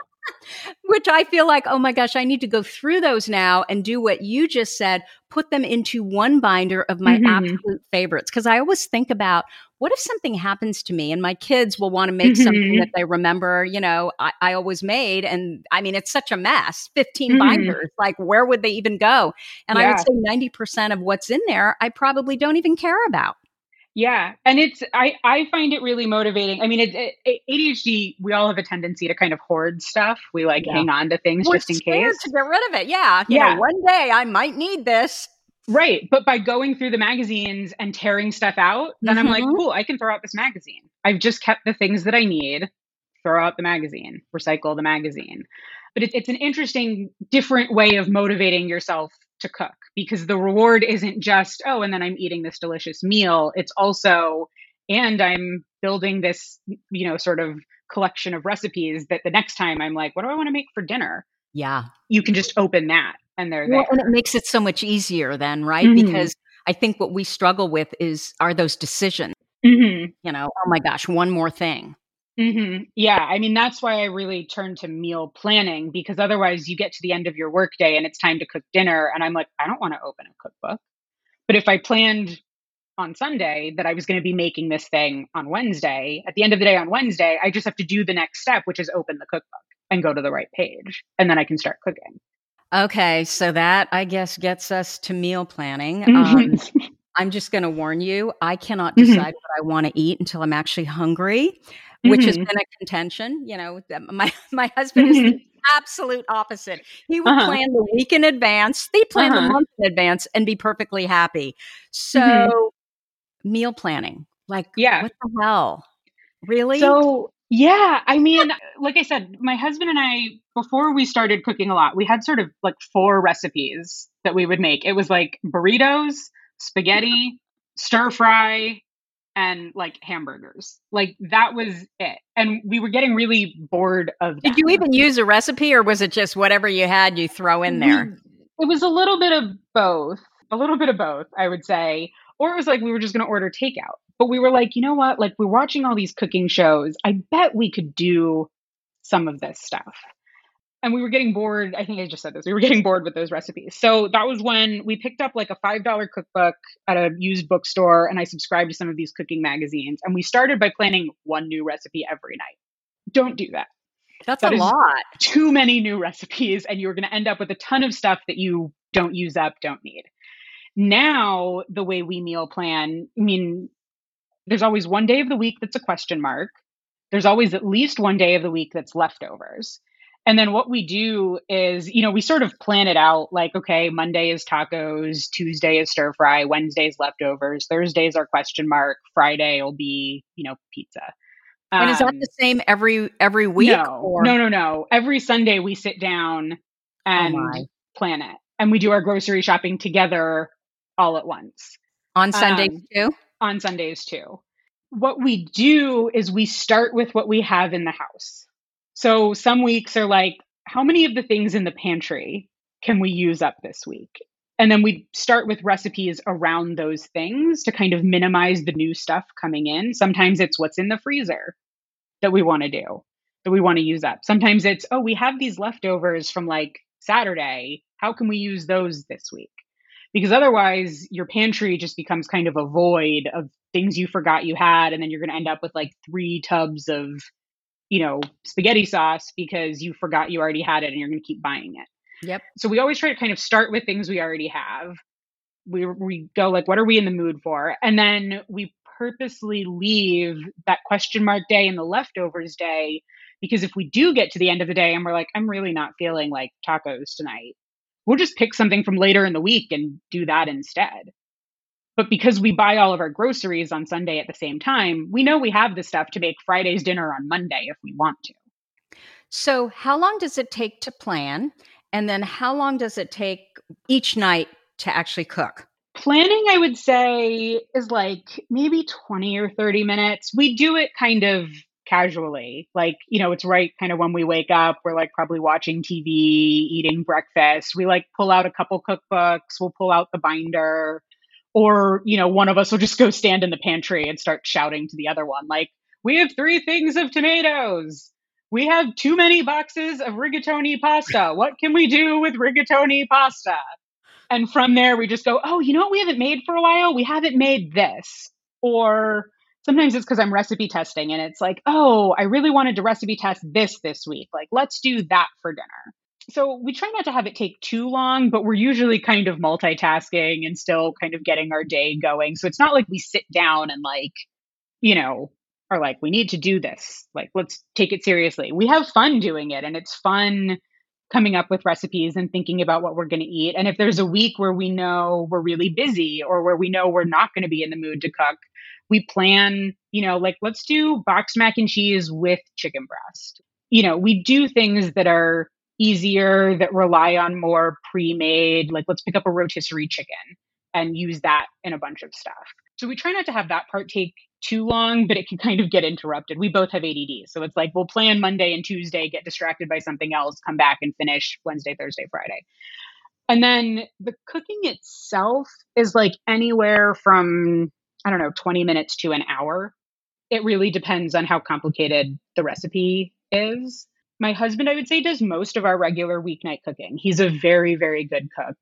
which I feel like, oh my gosh, I need to go through those now and do what you just said, put them into one binder of my Mhm. absolute favorites. Cause I always think about what if something happens to me and my kids will want to make something Mhm. that they remember, you know, I, I always made. And I mean, it's such a mess 15 Mhm. binders. Like, where would they even go? And I would say 90% of what's in there, I probably don't even care about. Yeah, and it's I I find it really motivating. I mean, it, it, ADHD. We all have a tendency to kind of hoard stuff. We like Yeah. hang on to things We're just in case. to get rid of it. Yeah. Yeah. know, one day I might need this. Right, but by going through the magazines and tearing stuff out, then I'm like, Mhm. cool, I can throw out this magazine. I've just kept the things that I need. Throw out the magazine, recycle the magazine. But it, it's an interesting, different way of motivating yourself to cook because the reward isn't just oh, and then I'm eating this delicious meal. It's also and I'm building this, you know, sort of collection of recipes that the next time I'm like, what do I want to make for dinner? Yeah. You can just open that and they're Well, and it makes it so much easier then, right? Mhm. Because I think what we struggle with is are those decisions. Mhm. You know, oh my gosh, one more thing. Hmm Yeah, I mean that's why I really turn to meal planning because otherwise you get to the end of your workday and it's time to cook dinner, and I'm like, I don't want to open a cookbook. But if I planned on Sunday that I was going to be making this thing on Wednesday, at the end of the day on Wednesday, I just have to do the next step, which is open the cookbook and go to the right page, and then I can start cooking. Okay, so that I guess gets us to meal planning. Um, I'm just going to warn you, I cannot Mhm. decide what I want to eat until I'm actually hungry, which has Mhm. been a contention. You know, my my husband is the Mhm. absolute opposite. He would Uh-huh. plan the week in advance, they plan the Uh-huh. month in advance, and be perfectly happy. So, Mhm. meal planning, like, Yeah. what the hell? Really? So, yeah, I mean, like I said, my husband and I, before we started cooking a lot, we had sort of like four recipes that we would make. It was like burritos, spaghetti, stir fry, and like hamburgers. Like that was it. And we were getting really bored of Did you even use a recipe, or was it just whatever you had you throw in there? It was a little bit of both, a little bit of both, I would say. Or it was like we were just going to order takeout. but we were like, you know what? Like, we're watching all these cooking shows. I bet we could do some of this stuff. And we were getting bored. I think I just said this. We were getting bored with those recipes. So that was when we picked up like a $5 cookbook at a used bookstore and I subscribed to some of these cooking magazines. And we started by planning one new recipe every night. Don't do that. That's that a lot. Too many new recipes, and you're going to end up with a ton of stuff that you don't use up, don't need. Now, the way we meal plan, I mean, there's always one day of the week that's a question mark. There's always at least one day of the week that's leftovers. And then what we do is, you know, we sort of plan it out like, okay, Monday is tacos, Tuesday is stir fry, Wednesday is leftovers, Thursdays are question mark, Friday will be, you know, pizza. Um, and is that um, the same every every week? No, or? no, no, no. Every Sunday we sit down oh and oh plan it, and we do our grocery shopping together all at once on Sundays um, too. On Sundays too. What we do is we start with what we have in the house. So some weeks are like, how many of the things in the pantry can we use up this week? And then we start with recipes around those things to kind of minimize the new stuff coming in. Sometimes it's what's in the freezer that we want to do, that we want to use up. Sometimes it's, oh, we have these leftovers from like Saturday. How can we use those this week? Because otherwise, your pantry just becomes kind of a void of things you forgot you had. And then you're going to end up with like three tubs of, you know, spaghetti sauce because you forgot you already had it and you're going to keep buying it. Yep. So we always try to kind of start with things we already have. We we go like, what are we in the mood for? And then we purposely leave that question mark day and the leftovers day because if we do get to the end of the day and we're like, I'm really not feeling like tacos tonight, we'll just pick something from later in the week and do that instead. But because we buy all of our groceries on Sunday at the same time, we know we have the stuff to make Friday's dinner on Monday if we want to. So, how long does it take to plan? And then how long does it take each night to actually cook? Planning, I would say, is like maybe 20 or 30 minutes. We do it kind of casually. Like, you know, it's right kind of when we wake up, we're like probably watching TV, eating breakfast. We like pull out a couple cookbooks, we'll pull out the binder, or, you know, one of us will just go stand in the pantry and start shouting to the other one, like, we have three things of tomatoes we have too many boxes of rigatoni pasta. What can we do with rigatoni pasta? And from there, we just go, oh, you know what we haven't made for a while? We haven't made this. Or sometimes it's because I'm recipe testing and it's like, oh, I really wanted to recipe test this this week. Like, let's do that for dinner. So we try not to have it take too long, but we're usually kind of multitasking and still kind of getting our day going. So it's not like we sit down and like, you know, are like, we need to do this. Like, let's take it seriously. We have fun doing it, and it's fun coming up with recipes and thinking about what we're going to eat. And if there's a week where we know we're really busy or where we know we're not going to be in the mood to cook, we plan, you know, like, let's do boxed mac and cheese with chicken breast. You know, we do things that are easier, that rely on more pre made, like, let's pick up a rotisserie chicken and use that in a bunch of stuff. So we try not to have that part take too long, but it can kind of get interrupted. We both have ADD. So it's like we'll plan Monday and Tuesday, get distracted by something else, come back and finish Wednesday, Thursday, Friday. And then the cooking itself is like anywhere from, I don't know, 20 minutes to an hour. It really depends on how complicated the recipe is. My husband, I would say, does most of our regular weeknight cooking. He's a very, very good cook.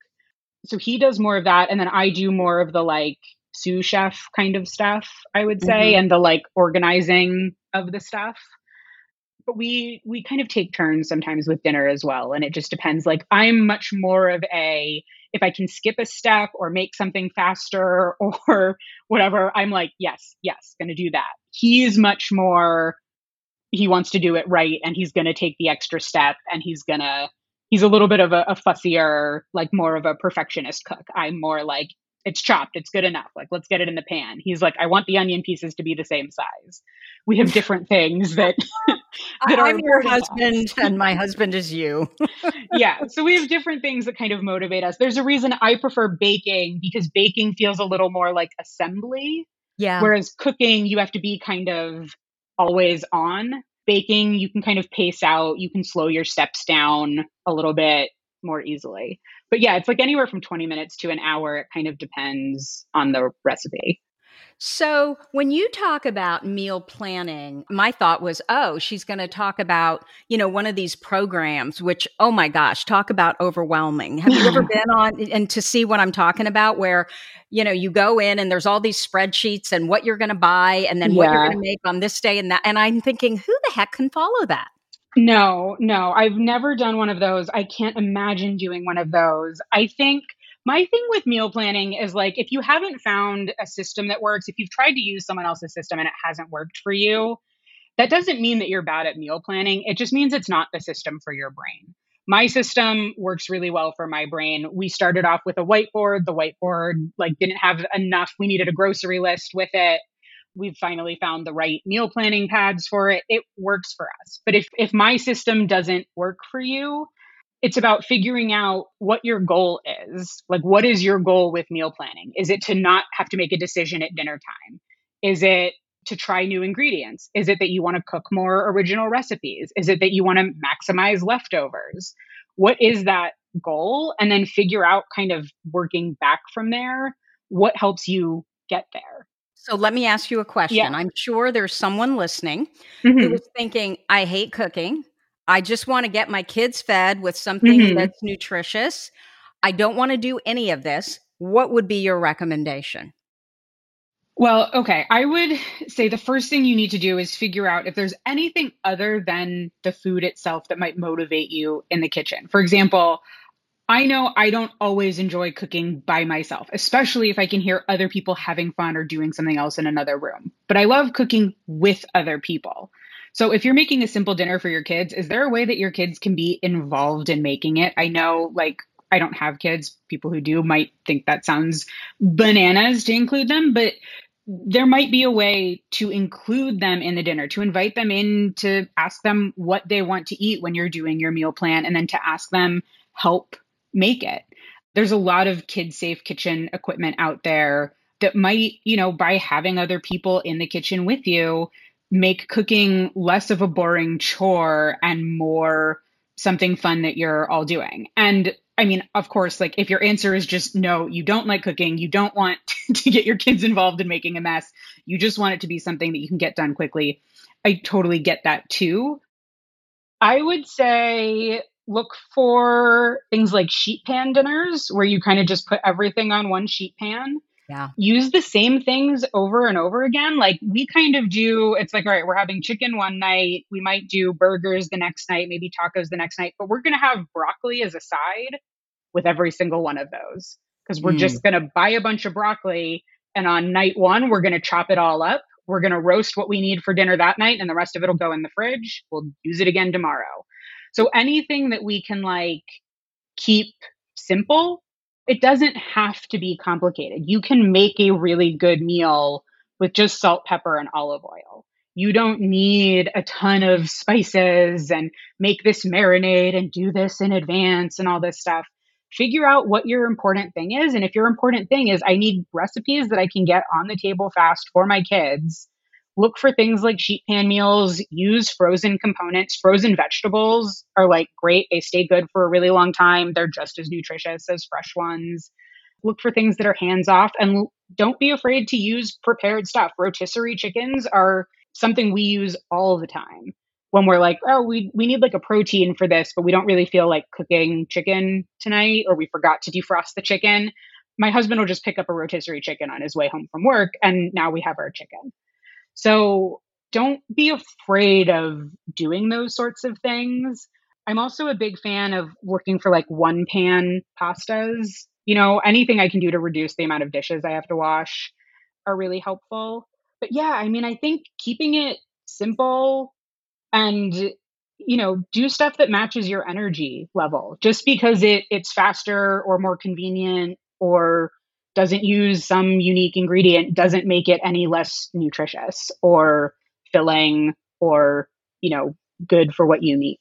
So he does more of that. And then I do more of the like sous chef kind of stuff, I would say, mm-hmm. and the like organizing of the stuff. But we we kind of take turns sometimes with dinner as well, and it just depends. Like I'm much more of a if I can skip a step or make something faster or whatever, I'm like, yes, yes, going to do that. He's much more he wants to do it right and he's going to take the extra step and he's going to he's a little bit of a, a, fussier like more of a perfectionist cook. I'm more like it's chopped. It's good enough. Like let's get it in the pan. He's like i want the onion pieces to be the same size. We have different things that that i'm your husband and my husband is you. Yeah so we have different things that kind of motivate us. There's a reason i prefer baking because baking feels a little more like assembly yeah. whereas cooking you have to be kind of always on baking you can kind of pace out you can slow your steps down a little bit more easily but yeah, it's like anywhere from 20 minutes to an hour. It kind of depends on the recipe. So, when you talk about meal planning, my thought was, oh, she's going to talk about, you know, one of these programs, which, oh my gosh, talk about overwhelming. Have you ever been on and to see what I'm talking about, where, you know, you go in and there's all these spreadsheets and what you're going to buy and then yeah. what you're going to make on this day and that. And I'm thinking, who the heck can follow that? No, no, I've never done one of those. I can't imagine doing one of those. I think my thing with meal planning is like if you haven't found a system that works, if you've tried to use someone else's system and it hasn't worked for you, that doesn't mean that you're bad at meal planning. It just means it's not the system for your brain. My system works really well for my brain. We started off with a whiteboard. The whiteboard like didn't have enough. We needed a grocery list with it. We've finally found the right meal planning pads for it. It works for us. But if if my system doesn't work for you, it's about figuring out what your goal is. Like, what is your goal with meal planning? Is it to not have to make a decision at dinner time? Is it to try new ingredients? Is it that you want to cook more original recipes? Is it that you want to maximize leftovers? What is that goal? And then figure out kind of working back from there what helps you get there. So let me ask you a question. Yeah. I'm sure there's someone listening mm-hmm. who is thinking, I hate cooking. I just want to get my kids fed with something mm-hmm. that's nutritious. I don't want to do any of this. What would be your recommendation? Well, okay. I would say the first thing you need to do is figure out if there's anything other than the food itself that might motivate you in the kitchen. For example, I know I don't always enjoy cooking by myself, especially if I can hear other people having fun or doing something else in another room. But I love cooking with other people. So if you're making a simple dinner for your kids, is there a way that your kids can be involved in making it? I know like I don't have kids. People who do might think that sounds bananas to include them, but there might be a way to include them in the dinner, to invite them in, to ask them what they want to eat when you're doing your meal plan, and then to ask them help make it. There's a lot of kid safe kitchen equipment out there that might, you know, by having other people in the kitchen with you, make cooking less of a boring chore and more something fun that you're all doing. And I mean, of course, like if your answer is just no, you don't like cooking, you don't want to get your kids involved in making a mess, you just want it to be something that you can get done quickly. I totally get that too. I would say look for things like sheet pan dinners where you kind of just put everything on one sheet pan yeah. use the same things over and over again. Like we kind of do, it's like, all right, we're having chicken one night. We might do burgers the next night, maybe tacos the next night, but we're going to have broccoli as a side with every single one of those because we're mm. just going to buy a bunch of broccoli. And on night one, we're going to chop it all up. We're going to roast what we need for dinner that night, and the rest of it will go in the fridge. We'll use it again tomorrow. So anything that we can like keep simple it doesn't have to be complicated. You can make a really good meal with just salt, pepper, and olive oil. You don't need a ton of spices and make this marinade and do this in advance and all this stuff. Figure out what your important thing is. And if your important thing is, I need recipes that I can get on the table fast for my kids, look for things like sheet pan meals, use frozen components. Frozen vegetables are like great. They stay good for a really long time. They're just as nutritious as fresh ones. Look for things that are hands off and don't be afraid to use prepared stuff. Rotisserie chickens are something we use all the time when we're like, oh, we, we need like a protein for this, but we don't really feel like cooking chicken tonight or we forgot to defrost the chicken. My husband will just pick up a rotisserie chicken on his way home from work and now we have our chicken. So don't be afraid of doing those sorts of things. I'm also a big fan of looking for like one pan pastas. You know, anything I can do to reduce the amount of dishes I have to wash are really helpful. But yeah, I mean, I think keeping it simple and you know, do stuff that matches your energy level. Just because it it's faster or more convenient or doesn't use some unique ingredient doesn't make it any less nutritious or filling or, you know, good for what you need.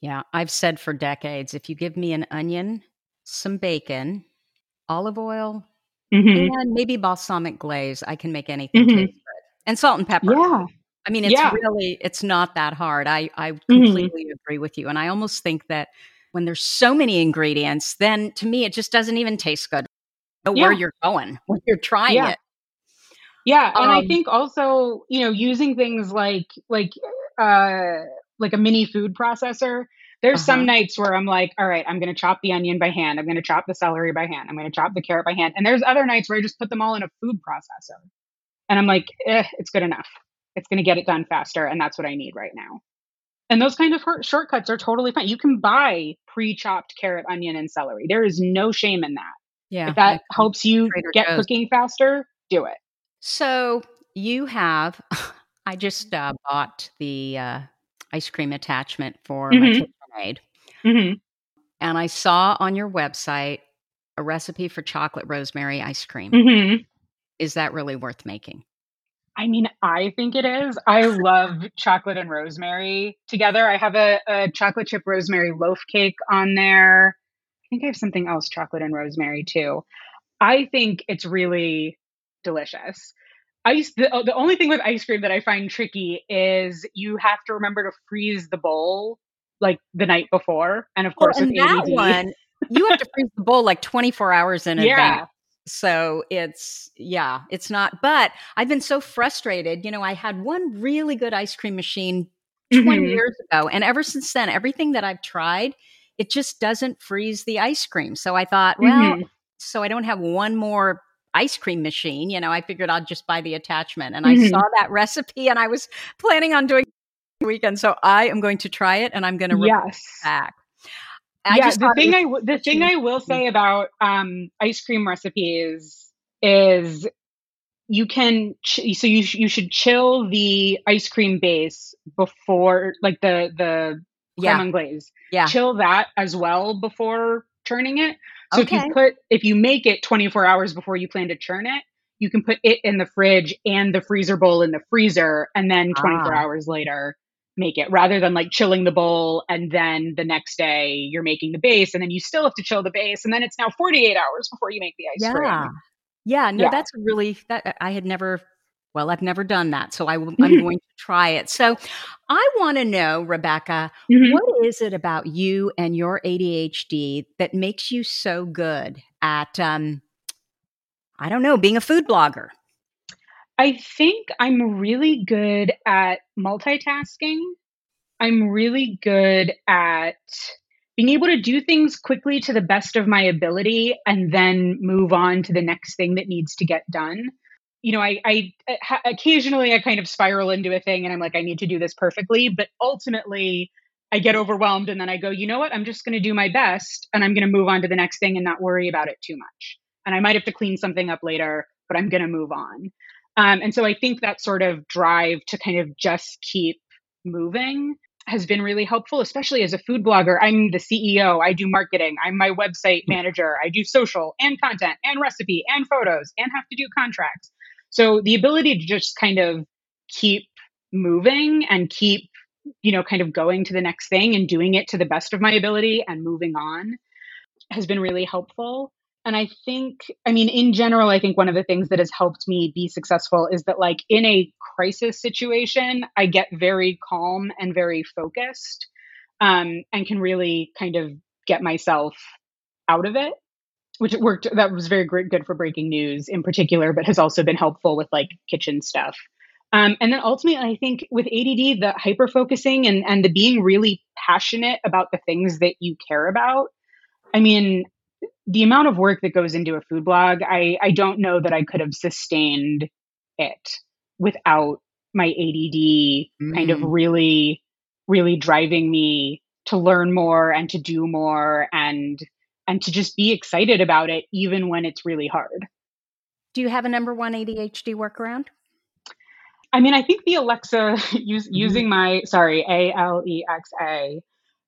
Yeah, I've said for decades if you give me an onion, some bacon, olive oil, mm-hmm. and maybe balsamic glaze, I can make anything mm-hmm. taste good. And salt and pepper. Yeah. I mean, it's yeah. really it's not that hard. I I mm-hmm. completely mm-hmm. agree with you and I almost think that when there's so many ingredients, then to me it just doesn't even taste good know yeah. where you're going when you're trying yeah. it. Yeah, and um, I think also, you know, using things like like uh like a mini food processor. There's uh-huh. some nights where I'm like, all right, I'm going to chop the onion by hand. I'm going to chop the celery by hand. I'm going to chop the carrot by hand. And there's other nights where I just put them all in a food processor. And I'm like, eh, it's good enough. It's going to get it done faster. And that's what I need right now. And those kind of shortcuts are totally fine. You can buy pre chopped carrot, onion, and celery. There is no shame in that. Yeah. If that helps you get cooking faster, do it. So you have, I just uh, bought the uh, ice cream attachment for mm-hmm. my KitchenAid. Mm-hmm. And I saw on your website a recipe for chocolate rosemary ice cream. Mm-hmm. Is that really worth making? I mean, I think it is. I love chocolate and rosemary together. I have a, a, chocolate chip rosemary loaf cake on there. I think I have something else, chocolate and rosemary too. I think it's really delicious. Ice. The, the only thing with ice cream that I find tricky is you have to remember to freeze the bowl like the night before, and of course, well, and that ADD, one you have to freeze the bowl like 24 hours in yeah. advance. So it's, yeah, it's not. But I've been so frustrated. You know, I had one really good ice cream machine 20 mm-hmm. years ago. And ever since then, everything that I've tried, it just doesn't freeze the ice cream. So I thought, well, mm-hmm. so I don't have one more ice cream machine. You know, I figured I'd just buy the attachment. And mm-hmm. I saw that recipe and I was planning on doing weekend. So I am going to try it and I'm going to yes. back. I yeah, the thing I the thing I will say about um, ice cream recipes is you can ch- so you sh- you should chill the ice cream base before like the the yeah. creme anglaise. Yeah, chill that as well before churning it. So okay. if you put if you make it 24 hours before you plan to churn it, you can put it in the fridge and the freezer bowl in the freezer, and then 24 ah. hours later make it rather than like chilling the bowl and then the next day you're making the base and then you still have to chill the base and then it's now 48 hours before you make the ice yeah. cream. Yeah, no, yeah. that's really that I had never well, I've never done that, so I, am going to try it. So, I want to know, Rebecca, mm-hmm. what is it about you and your ADHD that makes you so good at, um, I don't know, being a food blogger? I think I'm really good at multitasking. I'm really good at being able to do things quickly to the best of my ability and then move on to the next thing that needs to get done. You know, I, I occasionally I kind of spiral into a thing and I'm like, I need to do this perfectly. But ultimately, I get overwhelmed and then I go, you know what? I'm just going to do my best and I'm going to move on to the next thing and not worry about it too much. And I might have to clean something up later, but I'm going to move on. Um, and so I think that sort of drive to kind of just keep moving has been really helpful, especially as a food blogger. I'm the CEO, I do marketing, I'm my website hmm. manager, I do social and content and recipe and photos and have to do contracts. So the ability to just kind of keep moving and keep, you know, kind of going to the next thing and doing it to the best of my ability and moving on has been really helpful. And I think, I mean, in general, I think one of the things that has helped me be successful is that, like, in a crisis situation, I get very calm and very focused um, and can really kind of get myself out of it, which worked. That was very great, good for breaking news in particular, but has also been helpful with like kitchen stuff. Um, and then ultimately, I think with ADD, the hyper focusing and, and the being really passionate about the things that you care about. I mean, the amount of work that goes into a food blog, I, I don't know that I could have sustained it without my ADD mm. kind of mm. really, really driving me to learn more and to do more and and to just be excited about it even when it's really hard. Do you have a number one ADHD workaround? I mean, I think the Alexa use, mm-hmm. using my sorry A L E X A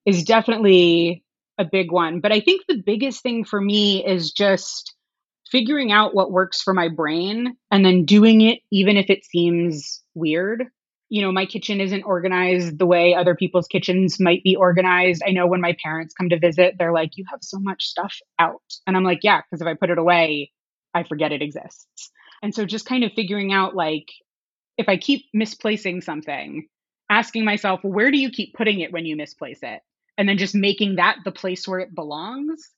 is definitely a big one. But I think the biggest thing for me is just figuring out what works for my brain and then doing it even if it seems weird. You know, my kitchen isn't organized the way other people's kitchens might be organized. I know when my parents come to visit, they're like, You have so much stuff out. And I'm like, Yeah, because if I put it away, I forget it exists. And so just kind of figuring out like, if I keep misplacing something, asking myself, where do you keep putting it when you misplace it? And then just making that the place where it belongs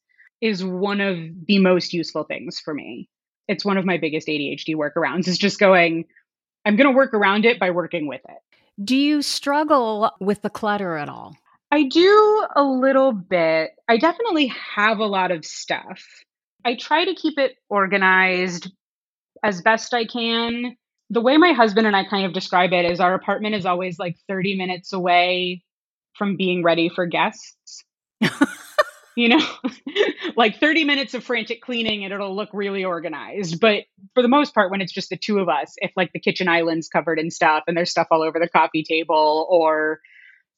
is one of the most useful things for me. It's one of my biggest ADHD workarounds is just going, I'm going to work around it by working with it. Do you struggle with the clutter at all? I do a little bit. I definitely have a lot of stuff. I try to keep it organized as best I can. The way my husband and I kind of describe it is our apartment is always like 30 minutes away from being ready for guests. you know, like 30 minutes of frantic cleaning and it'll look really organized. But for the most part, when it's just the two of us, if like the kitchen island's covered in stuff and there's stuff all over the coffee table or,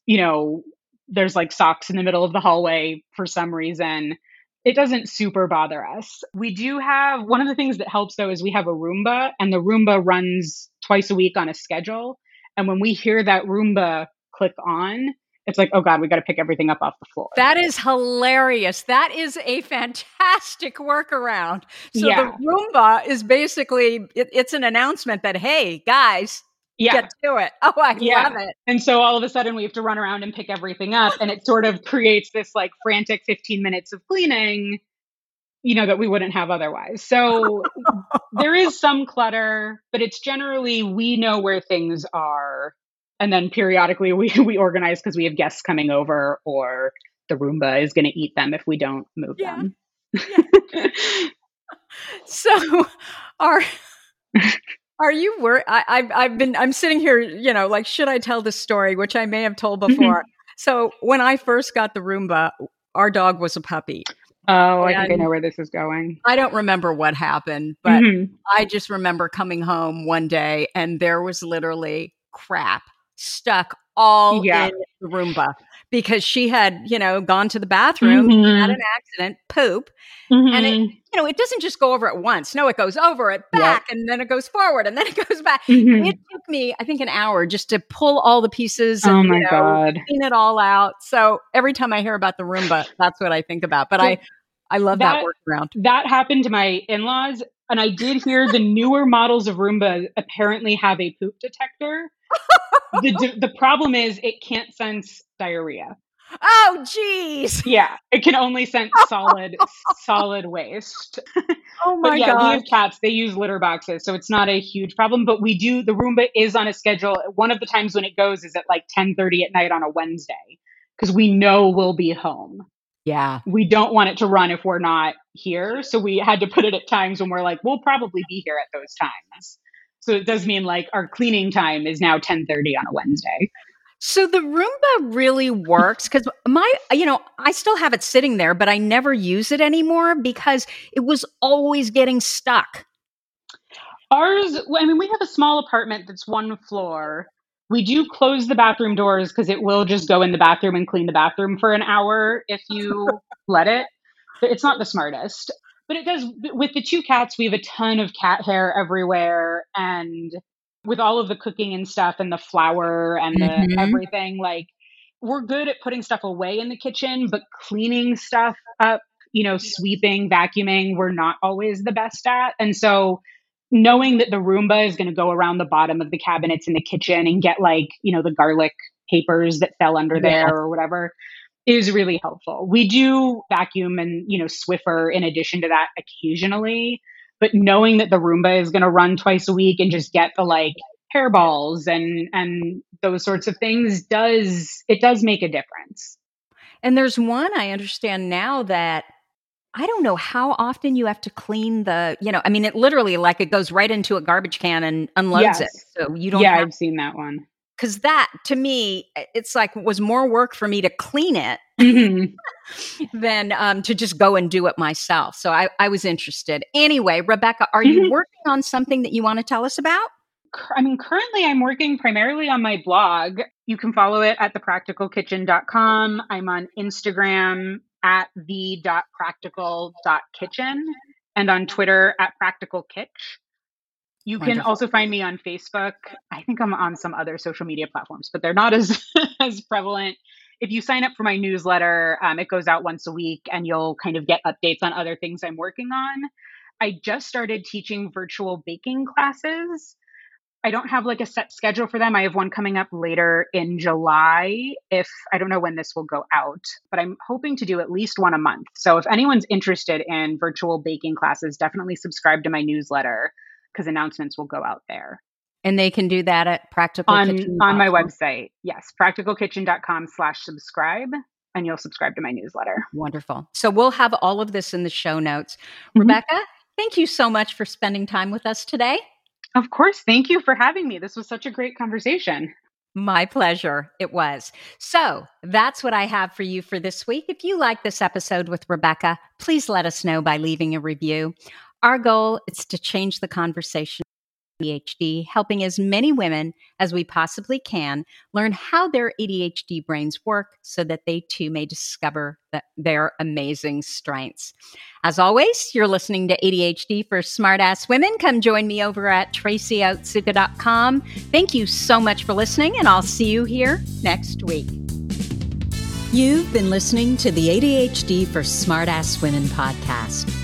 you know, there's like socks in the middle of the hallway for some reason, it doesn't super bother us. We do have one of the things that helps though is we have a Roomba and the Roomba runs twice a week on a schedule. And when we hear that Roomba click on, it's like, oh God, we got to pick everything up off the floor. That is hilarious. That is a fantastic workaround. So yeah. the Roomba is basically, it, it's an announcement that, hey, guys, yeah. get to it. Oh, I yeah. love it. And so all of a sudden we have to run around and pick everything up. and it sort of creates this like frantic 15 minutes of cleaning, you know, that we wouldn't have otherwise. So there is some clutter, but it's generally we know where things are. And then periodically we, we organize because we have guests coming over or the Roomba is going to eat them if we don't move yeah. them. Yeah. so our are you worried? I've I've been I'm sitting here, you know, like should I tell this story, which I may have told mm-hmm. before. so when I first got the Roomba, our dog was a puppy. Oh, I think I know where this is going. I don't remember what happened, but mm-hmm. I just remember coming home one day and there was literally crap stuck all yeah. in the Roomba because she had, you know, gone to the bathroom, mm-hmm. had an accident, poop, mm-hmm. and it, mm-hmm. you know, it doesn't just go over at once. No, it goes over it back, yep. and then it goes forward, and then it goes back. Mm-hmm. It took me, I think, an hour just to pull all the pieces and oh my you know, god, clean it all out. So every time I hear about the Roomba, that's what I think about. But I, I love that, that workaround. That happened to my in-laws, and I did hear the newer models of Roomba apparently have a poop detector. The the problem is it can't sense diarrhea. Oh, geez. Yeah, it can only sense solid, solid waste. Oh my but yeah, god. We have cats. They use litter boxes, so it's not a huge problem. But we do. The Roomba is on a schedule. One of the times when it goes is at like ten thirty at night on a Wednesday because we know we'll be home. Yeah. We don't want it to run if we're not here, so we had to put it at times when we're like, we'll probably be here at those times. So it does mean like our cleaning time is now ten thirty on a Wednesday. So the Roomba really works because my, you know, I still have it sitting there, but I never use it anymore because it was always getting stuck. Ours, I mean, we have a small apartment that's one floor. We do close the bathroom doors because it will just go in the bathroom and clean the bathroom for an hour if you let it. It's not the smartest, but it does. With the two cats, we have a ton of cat hair everywhere. And with all of the cooking and stuff and the flour and the mm-hmm. everything like we're good at putting stuff away in the kitchen but cleaning stuff up you know sweeping vacuuming we're not always the best at and so knowing that the roomba is going to go around the bottom of the cabinets in the kitchen and get like you know the garlic papers that fell under there or whatever is really helpful we do vacuum and you know swiffer in addition to that occasionally but knowing that the Roomba is going to run twice a week and just get the like hairballs and and those sorts of things does it does make a difference. And there's one I understand now that I don't know how often you have to clean the, you know, I mean, it literally like it goes right into a garbage can and unloads yes. it. So you don't. Yeah, have, I've seen that one. Because that to me, it's like was more work for me to clean it mm-hmm. than um, to just go and do it myself. So I, I was interested. Anyway, Rebecca, are mm-hmm. you working on something that you want to tell us about? I mean, currently I'm working primarily on my blog. You can follow it at thepracticalkitchen.com. I'm on Instagram at the.practical.kitchen and on Twitter at practicalkitch. You Wonderful. can also find me on Facebook. I think I'm on some other social media platforms, but they're not as as prevalent if you sign up for my newsletter, um, it goes out once a week and you'll kind of get updates on other things I'm working on. I just started teaching virtual baking classes. I don't have like a set schedule for them. I have one coming up later in July. If I don't know when this will go out, but I'm hoping to do at least one a month. So if anyone's interested in virtual baking classes, definitely subscribe to my newsletter because announcements will go out there. And they can do that at practical on, on my website. Yes, practicalkitchen.com slash subscribe and you'll subscribe to my newsletter. Wonderful. So we'll have all of this in the show notes. Mm-hmm. Rebecca, thank you so much for spending time with us today. Of course. Thank you for having me. This was such a great conversation. My pleasure. It was. So that's what I have for you for this week. If you like this episode with Rebecca, please let us know by leaving a review. Our goal is to change the conversation ADHD, helping as many women as we possibly can learn how their ADHD brains work so that they too may discover the, their amazing strengths. As always, you're listening to ADHD for Smartass Women. Come join me over at tracyotsuka.com. Thank you so much for listening, and I'll see you here next week. You've been listening to the ADHD for Smartass Women podcast.